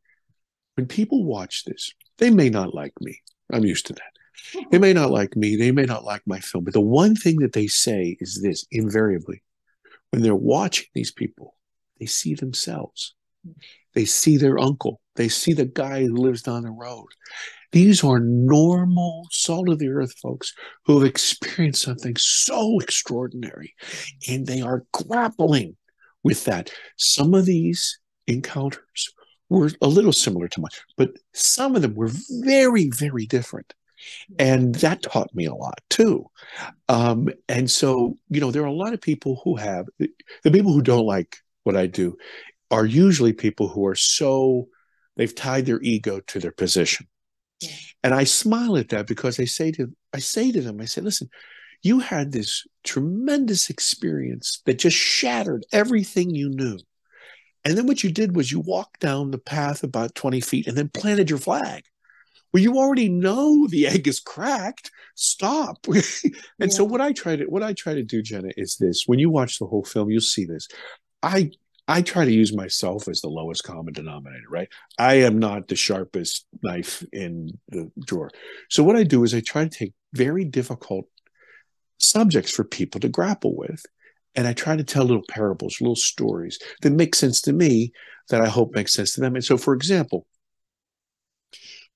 When people watch this they may not like me. I'm used to that they may not like me they may not like my film but the one thing that they say is this invariably when they're watching these people they see themselves they see their uncle they see the guy who lives down the road these are normal salt of the earth folks who have experienced something so extraordinary and they are grappling with that. Some of these encounters were a little similar to mine, but some of them were very, very different. And that taught me a lot too. Um, and so, you know, there are a lot of people who have the people who don't like what I do are usually people who are so they've tied their ego to their position. Yeah. And I smile at that because I say to I say to them, I say, listen, you had this tremendous experience that just shattered everything you knew. And then what you did was you walked down the path about 20 feet and then planted your flag. Well you already know the egg is cracked. Stop. And yeah. so what i try to what i try to do jenna is this. When you watch the whole film you'll see this. I i try to use myself as the lowest common denominator right? I am not the sharpest knife in the drawer. So what i do is i try to take very difficult subjects for people to grapple with and i try to tell little parables little stories that make sense to me that i hope make sense to them. And so for example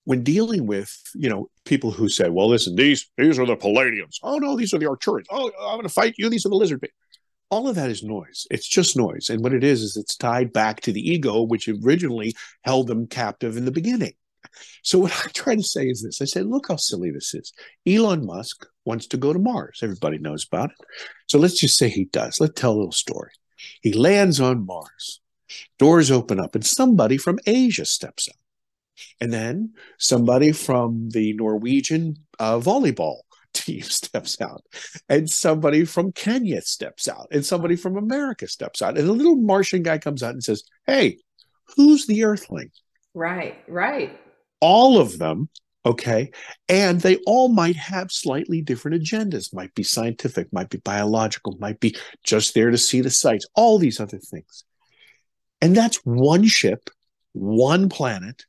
when dealing with you know people who say, "Well, listen, these these are the Pleiadians. Oh no, these are the Arcturians. Oh, I'm going to fight you. These are the lizard people." All of that is noise. It's just noise, and what it is is it's tied back to the ego, which originally held them captive in the beginning. So what I try to say is this: I say, look how silly this is. Elon Musk wants to go to Mars. Everybody knows about it. So let's just say he does. Let's tell a little story. He lands on Mars. Doors open up, and somebody from Asia steps out. And then somebody from the Norwegian uh, volleyball team steps out, and somebody from Kenya steps out, and somebody from America steps out. And a little Martian guy comes out and says, Hey, who's the Earthling? Right, right. All of them okay and they all might have slightly different agendas might be scientific might be biological might be just there to see the sights all these other things and that's one ship one planet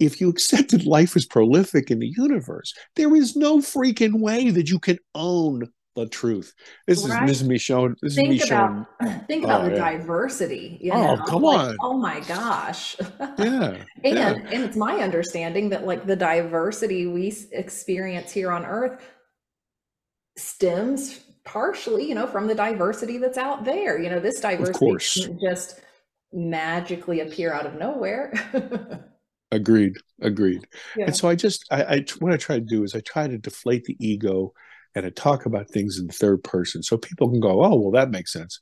if you accept that life is prolific in the universe, there is no freaking way that you can own the truth. This right. is this is me showing. This think is me about, showing. Think about oh, the yeah. diversity. You oh, come like, on! Oh my gosh! Yeah, and yeah. and it's my understanding that like the diversity we experience here on Earth stems partially, you know, from the diversity that's out there. You know, this diversity doesn't just magically appear out of nowhere. Agreed. Agreed. Yeah. And so I just, I, I, what I try to do is I try to deflate the ego and I talk about things in third person so people can go, oh, well, that makes sense.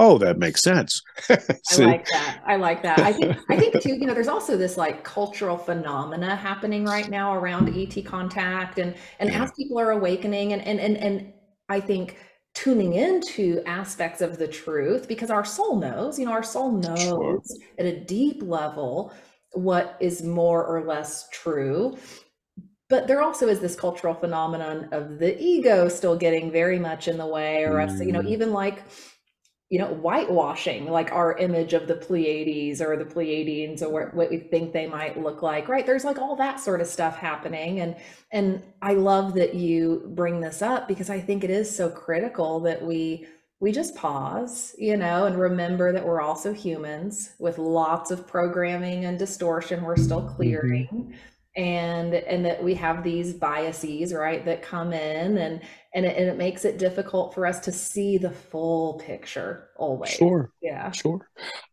Oh, that makes sense. I like that. I like that. I think, I think too, you know, there's also this like cultural phenomena happening right now around ET contact and, and yeah. as people are awakening and, and, and, and I think tuning into aspects of the truth because our soul knows, you know, our soul knows sure. at a deep level what is more or less true. But there also is this cultural phenomenon of the ego still getting very much in the way, or us, you know, mm. even like, you know, whitewashing like our image of the Pleiades or the Pleiadians or what we think they might look like, right? There's like all that sort of stuff happening. And and I love that you bring this up because I think it is so critical that we we just pause, you know, and remember that we're also humans with lots of programming and distortion we're still mm-hmm. clearing. Mm-hmm. And and that we have these biases, right, that come in and and it, and it makes it difficult for us to see the full picture always. Sure. Yeah. Sure.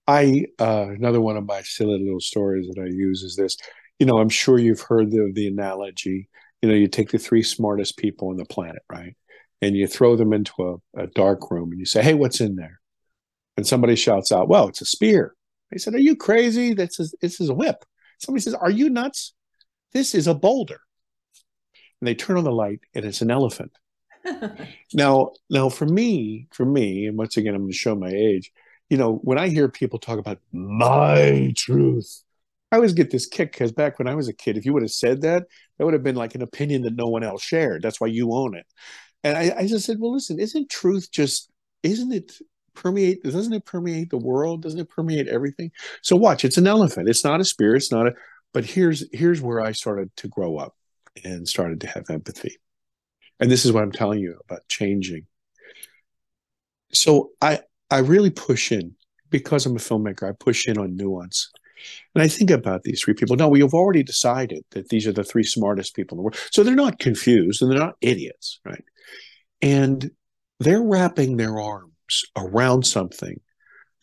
I uh another one of my silly little stories that I use is this. You know, I'm sure you've heard the the analogy, you know, you take the three smartest people on the planet, right? And you throw them into a, a dark room and you say, Hey, what's in there? And somebody shouts out, Well, it's a spear. They said, Are you crazy? This is this is a whip. Somebody says, Are you nuts? This is a boulder. And they turn on the light and it's an elephant. now, now for me, for me, and once again, I'm going to show my age. You know, when I hear people talk about my truth, I always get this kick because back when I was a kid, if you would have said that, that would have been like an opinion that no one else shared. That's why you own it. And I, I just said, well, listen, isn't truth just, isn't it permeate, doesn't it permeate the world? Doesn't it permeate everything? So watch, it's an elephant. It's not a spirit. It's not a, but here's, here's where I started to grow up and started to have empathy. And this is what I'm telling you about changing. So I, I really push in because I'm a filmmaker. I push in on nuance. And I think about these three people. Now, we have already decided that these are the three smartest people in the world. So they're not confused and they're not idiots, right? And they're wrapping their arms around something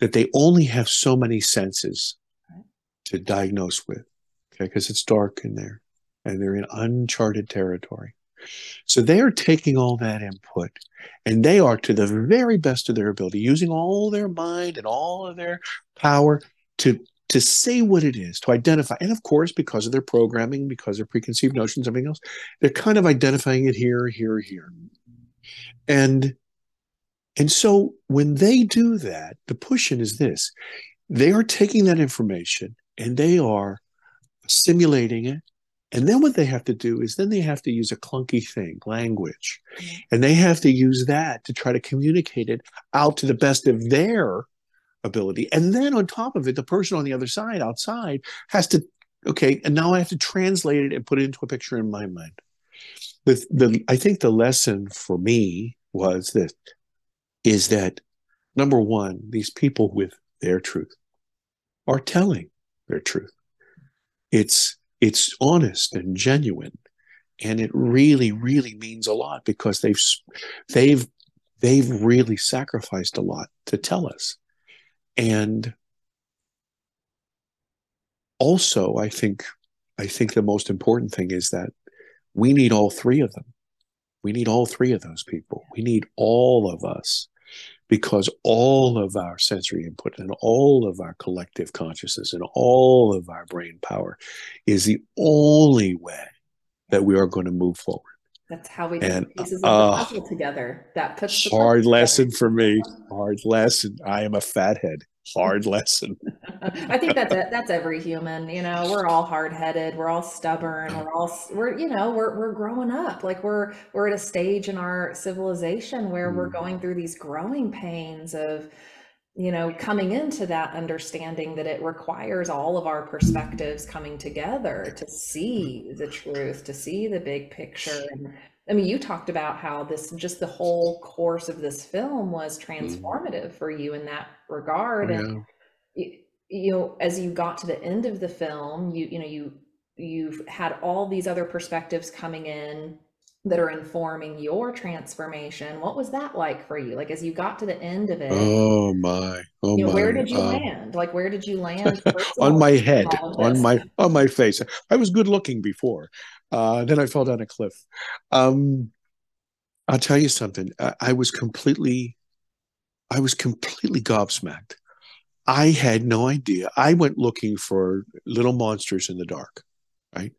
that they only have so many senses to diagnose with, okay, because it's dark in there and they're in uncharted territory. So they are taking all that input and they are, to the very best of their ability, using all their mind and all of their power to to say what it is, to identify. And of course, because of their programming, because of preconceived notions, everything else, they're kind of identifying it here, here, here. And and so when they do that, the push in is this. They are taking that information and they are simulating it And then what they have to do is then they have to use a clunky thing, language. Mm-hmm. And they have to use that to try to communicate it out to the best of their ability. And then on top of it, the person on the other side, outside, has to, okay, and now I have to translate it and put it into a picture in my mind. The, the I think the lesson for me was that is that number one, these people with their truth are telling their truth. It's it's honest and genuine and it really really means a lot because they've they've they've really sacrificed a lot to tell us and also i think i think the most important thing is that we need all three of them we need all three of those people we need all of us because all of our sensory input and all of our collective consciousness and all of our brain power is the only way that we are going to move forward. That's how we put pieces of uh, the puzzle together. That puts hard lesson for me. Hard lesson. I am a fathead hard lesson. I think that's it. That's every human. You know, we're all hard headed. We're all stubborn. We're all we're you know we're we're growing up. Like we're we're at a stage in our civilization where we're mm. going through these growing pains of you know coming into that understanding that it requires all of our perspectives coming together to see the truth to see the big picture and I mean, you talked about how this just the whole course of this film was mm. transformative mm. for you in that regard. Oh, and you, you know, as you got to the end of the film, you you know, you you've had all these other perspectives coming in that are informing your transformation. What was that like for you? Like as you got to the end of it? Oh my! Oh you know, my! Where did you um, land? Like where did you land? on my head, on my on my face. I was good looking before. Uh, then I fell down a cliff. Um, I'll tell you something. I, I was completely, I was completely gobsmacked. I had no idea. I went looking for little monsters in the dark, right?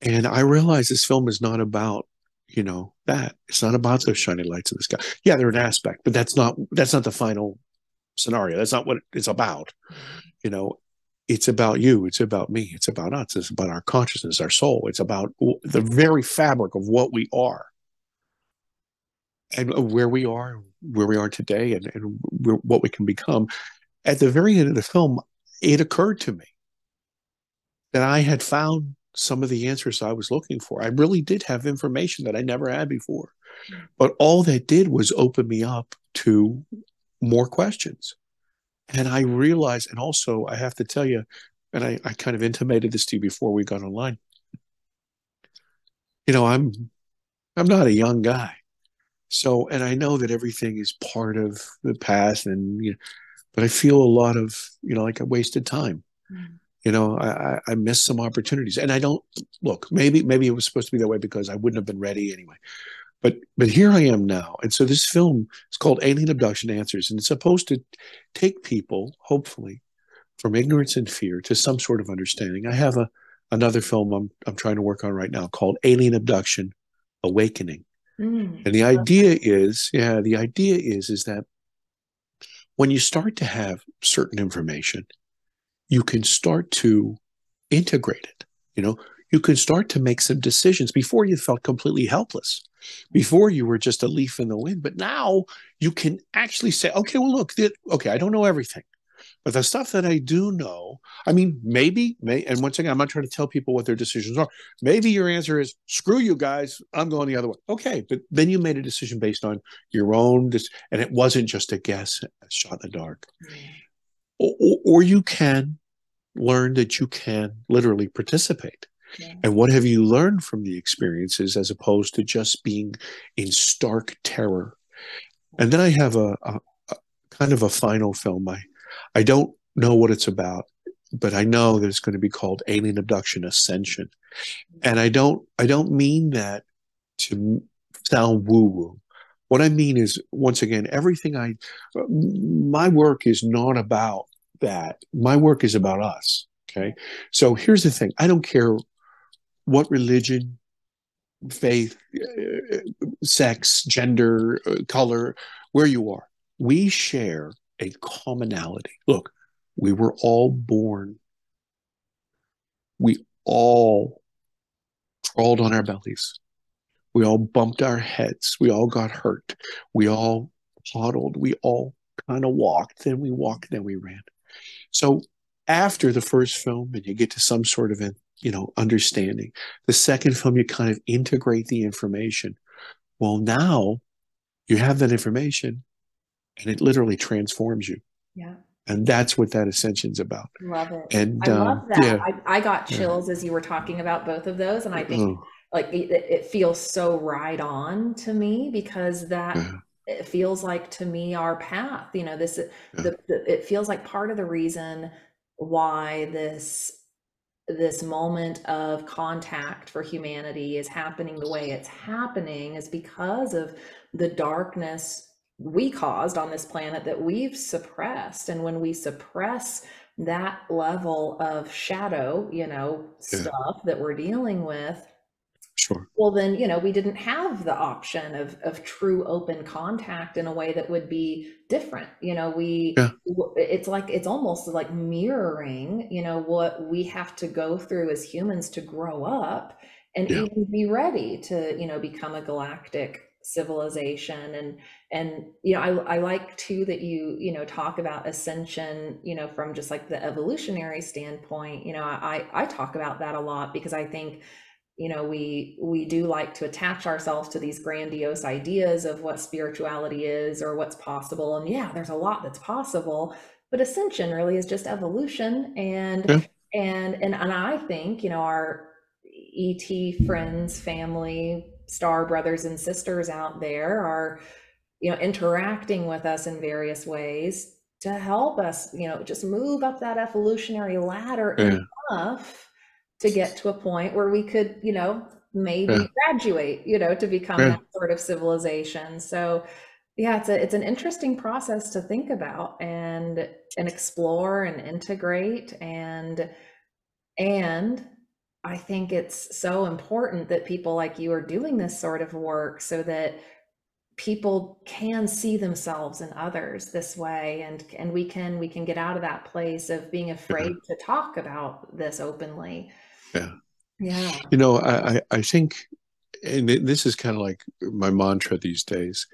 And I realized this film is not about, you know, that. It's not about those shiny lights in the sky. Yeah, they're an aspect, but that's not that's not the final scenario. That's not what it's about. You know, it's about you it's about me it's about us it's about our consciousness our soul it's about the very fabric of what we are. And where we are where we are today and, and what we can become. At the very end of the film it occurred to me that i had found some of the answers i was looking for. I really did have information that i never had before. Hmm. But all that did was open me up to more questions and I realized, and also I have to tell you, and I, I kind of intimated this to you before we got online. You know, I'm I'm not a young guy. So, and I know that everything is part of the past, and you know, but I feel a lot of you know like I wasted time. Mm. You know, I, I missed some opportunities, and I don't look. Maybe maybe it was supposed to be that way because I wouldn't have been ready anyway. But but here I am now, and so this film is called Alien Abduction Answers, and it's supposed to take people, hopefully, from ignorance and fear to some sort of understanding. I have a another film I'm I'm trying to work on right now called Alien Abduction Awakening, mm, and the idea is, yeah, the idea is is that when you start to have certain information, you can start to integrate it. You know, you can start to make some decisions before you felt completely helpless before you were just a leaf in the wind, but now you can actually say, okay, well, look, okay, I don't know everything, but the stuff that I do know, I mean, maybe, may, and once again, I'm not trying to tell people what their decisions are. Maybe your answer is, screw you guys, I'm going the other way. Okay, but then you made a decision based on your own, and it wasn't just a guess, a shot in the dark. Mm-hmm. Or, or you can learn that you can literally participate and what have you learned from the experiences as opposed to just being in stark terror? And then I have a, a, a kind of a final film. I, I don't know what it's about, but I know that it's going to be called Alien Abduction Ascension. And I don't I don't mean that to sound woo woo. What I mean is, once again, everything I, my work is not about that. My work is about us. Okay. So here's the thing I don't care what religion, faith, sex, gender, uh, color, where you are. We share a commonality. Look, we were all born. We all crawled on our bellies. We all bumped our heads. We all got hurt. We all toddled. We all kind of walked. Then we walked. Then we ran. So after the first film, and you get to some sort of you know understanding, the second film you kind of integrate the information. Well, now you have that information, and it literally transforms you. Yeah. And that's what that ascension's about. Love it. And I um, love that. yeah, I, I got Yeah. chills as you were talking about both of those, and I think oh, like it, it feels so right on to me because that Yeah. it feels like to me our path. You know, this the, the it feels like part of the reason why this this moment of contact for humanity is happening the way it's happening is because of the darkness we caused on this planet that we've suppressed and when we suppress that level of shadow you know Yeah. stuff that we're dealing with sure. well then you know we didn't have the option of of true open contact in a way that would be different you know we Yeah. it's like it's almost like mirroring you know what we have to go through as humans to grow up and Yeah. even be ready to you know become a galactic civilization and and you know I, I like too that you you know talk about ascension you know from just like the evolutionary standpoint you know i i talk about that a lot because i think you know we we do like to attach ourselves to these grandiose ideas of what spirituality is or what's possible and yeah there's a lot that's possible but ascension really is just evolution and Yeah. and and and i think you know our et friends family star brothers and sisters out there are you know interacting with us in various ways to help us you know just move up that evolutionary ladder Yeah. enough to get to a point where we could you know maybe Yeah. graduate you know to become Yeah. that sort of civilization so yeah it's a it's an interesting process to think about and and explore and integrate and and I think it's so important that people like you are doing this sort of work so that people can see themselves in others this way and and we can we can get out of that place of being afraid to talk about this openly. Yeah. Yeah. You know, I, I, I think, and this is kind of like my mantra these days.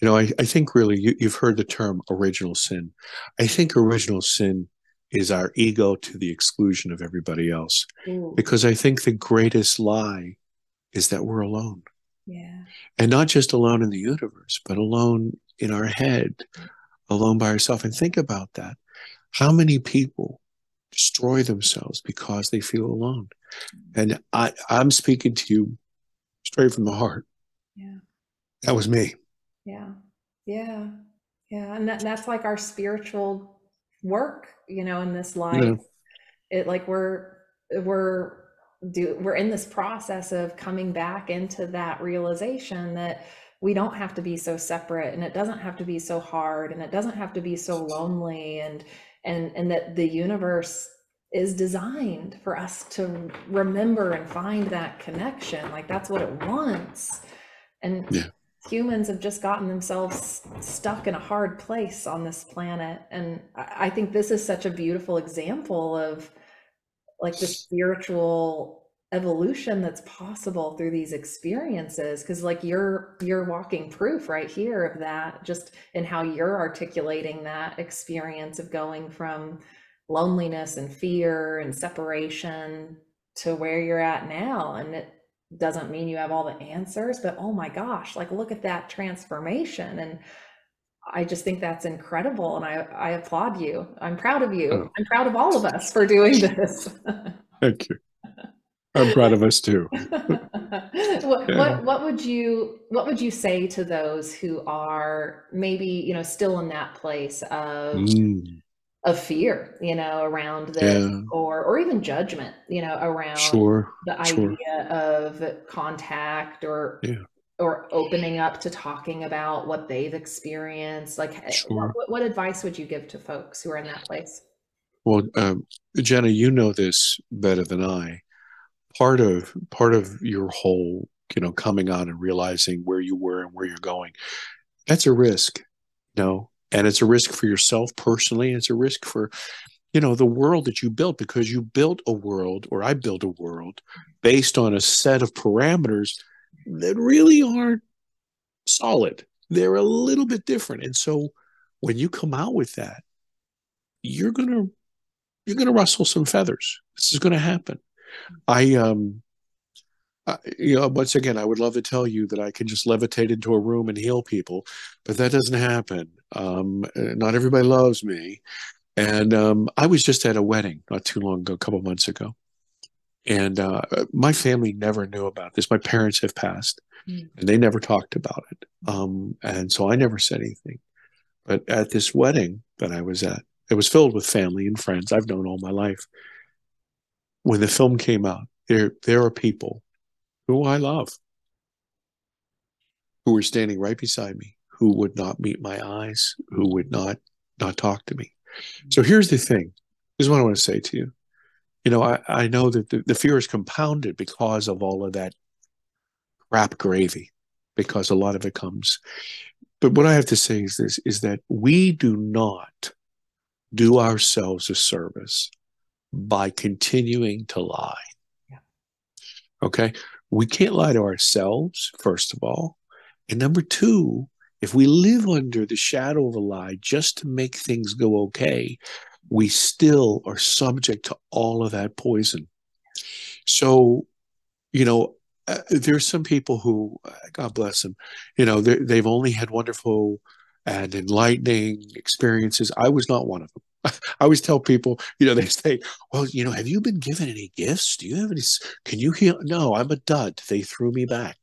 You know, I, I think really you, you've heard the term original sin. I think original sin is our ego to the exclusion of everybody else. Ooh, Because I think the greatest lie is that we're alone. yeah. And not just alone in the universe, but alone in our head, mm-hmm. alone by ourselves. And think about that. How many people destroy themselves because they feel alone? Mm. And I, I'm speaking to you straight from the heart. Yeah. That was me. Yeah. Yeah. Yeah. And that, that's like our spiritual work, you know, in this life. Yeah. It like we're we're do we're in this process of coming back into that realization that we don't have to be so separate and it doesn't have to be so hard and it doesn't have to be so lonely and and and that the universe is designed for us to remember and find that connection. Like that's what it wants. And Yeah. humans have just gotten themselves stuck in a hard place on this planet. And i I think this is such a beautiful example of like the spiritual evolution that's possible through these experiences because like you're you're walking proof right here of that just in how you're articulating that experience of going from loneliness and fear and separation to where you're at now and it doesn't mean you have all the answers but oh my gosh like look at that transformation and I just think that's incredible and I, I applaud you. I'm proud of you. Oh. I'm proud of all of us for doing this. Thank you. I'm proud of us too. what, Yeah. what what would you what would you say to those who are maybe you know still in that place of Mm, of fear you know around this Yeah. or or even judgment you know around sure. the sure. idea of contact or Yeah. or opening up to talking about what they've experienced like Sure. what, what advice would you give to folks who are in that place Well, um, Jenna, you know this better than I. Part of part of your whole, you know, coming on and realizing where you were and where you're going, that's a risk, you know, and it's a risk for yourself personally. It's a risk for you know the world that you built because you built a world or i built a world based on a set of parameters that really aren't solid. They're a little bit different. And so when you come out with that you're gonna you're gonna rustle some feathers. This is gonna happen i um I, you know once again i would love to tell you that i can just levitate into a room and heal people but that doesn't happen um not everybody loves me and um, I was just at a wedding not too long ago, a couple months ago. And uh, my family never knew about this. My parents have passed mm. and they never talked about it. Um, and so I never said anything. But at this wedding that I was at, it was filled with family and friends I've known all my life. When the film came out, there, there are people who I love who were standing right beside me, who would not meet my eyes, who would not not talk to me. So here's the thing. This is what I want to say to you. You know, I, I know that the, the fear is compounded because of all of that crap gravy, because a lot of it comes. But what I have to say is this is that we do not do ourselves a service by continuing to lie. Yeah. Okay. We can't lie to ourselves, first of all. And number two, if we live under the shadow of a lie just to make things go okay, we still are subject to all of that poison. So, you know, uh, there's some people who, uh, God bless them, you know, they've only had wonderful and enlightening experiences. I was not one of them. I always tell people, you know, they say, "Well, you know, have you been given any gifts? Do you have any? Can you heal?" No, I'm a dud. They threw me back.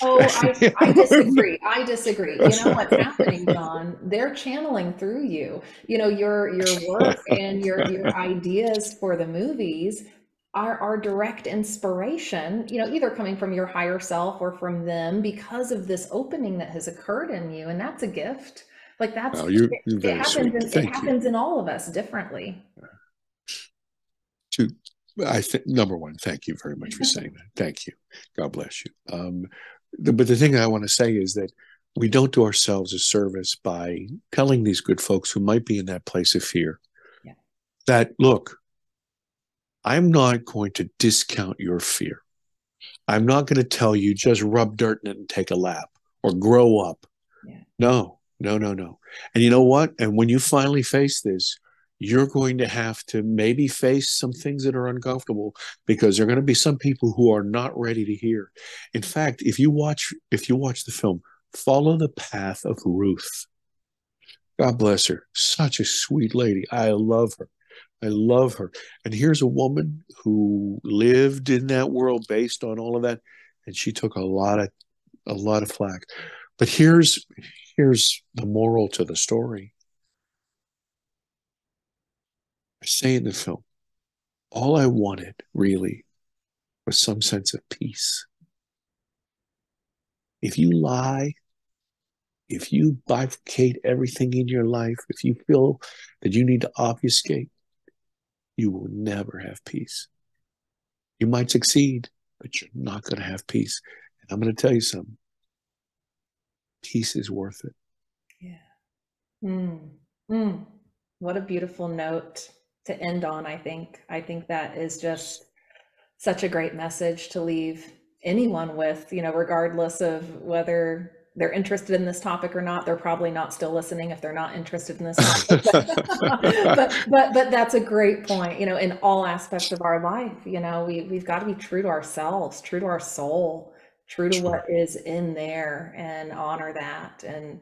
Oh, I, I disagree. I disagree. You know what's happening, John? They're channeling through you. You know, your your work and your your ideas for the movies are our direct inspiration. You know, either coming from your higher self or from them because of this opening that has occurred in you, and that's a gift. Like that's oh, you, it, it happens. In, it happens in all of us differently. To, I think number one, thank you very much for saying that. Thank you. God bless you. Um, the, but the thing I want to say is that we don't do ourselves a service by telling these good folks who might be in that place of fear yeah. that look, I'm not going to discount your fear. I'm not going to tell you just rub dirt in it and take a lap or grow up. Yeah. No, no, no, no. And you know what? And when you finally face this, you're going to have to maybe face some things that are uncomfortable because there are going to be some people who are not ready to hear. In fact, if you watch if you watch the film, follow the path of Ruth. God bless her. Such a sweet lady. I love her. I love her. And here's a woman who lived in that world based on all of that and she took a lot of a lot of flack. But here's here's the moral to the story. I say in the film, all I wanted really was some sense of peace. If you lie, if you bifurcate everything in your life, if you feel that you need to obfuscate, you will never have peace. You might succeed, but you're not going to have peace. And I'm going to tell you something peace is worth it. Yeah. Mm. Mm. What a beautiful note to end on, I think. I think that is just such a great message to leave anyone with, you know, regardless of whether they're interested in this topic or not. They're probably not still listening if they're not interested in this topic. but, but but that's a great point. You know, in all aspects of our life, you know, we we've got to be true to ourselves, true to our soul, true to what is in there and honor that. And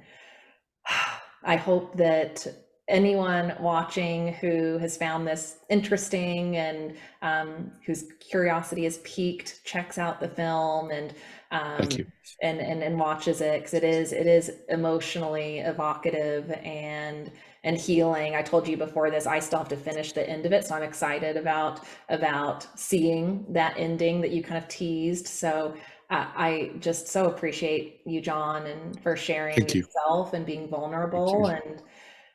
I hope that anyone watching who has found this interesting and um, whose curiosity is piqued checks out the film and um, and, and and watches it because it is it is emotionally evocative and and healing. I told you before this, I still have to finish the end of it, so I'm excited about about seeing that ending that you kind of teased. So I just so appreciate you, John, and for sharing Thank yourself you. and being vulnerable and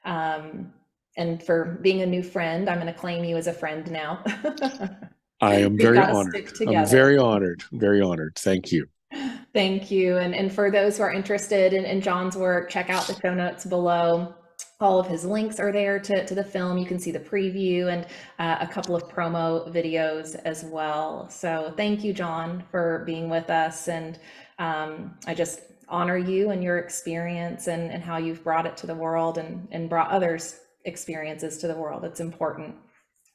um, and for being a new friend. I'm going to claim you as a friend now. I am very honored. I'm very honored. Very honored. Thank you. Thank you. And and for those who are interested in, in John's work, check out the show notes below. All of his links are there to, to the film. You can see the preview and uh, a couple of promo videos as well. So thank you, John, for being with us. And um, I just honor you and your experience and, and how you've brought it to the world and, and brought others' experiences to the world. It's important.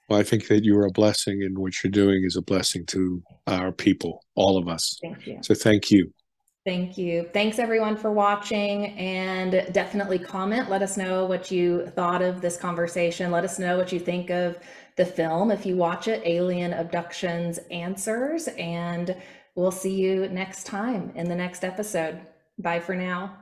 Well, I think that you are a blessing, and what you're doing is a blessing to our people, all of us. Thank you. So thank you. Thank you. Thanks everyone for watching and definitely comment. Let us know what you thought of this conversation. Let us know what you think of the film if you watch it, Alien Abductions Answers. And we'll see you next time in the next episode. Bye for now.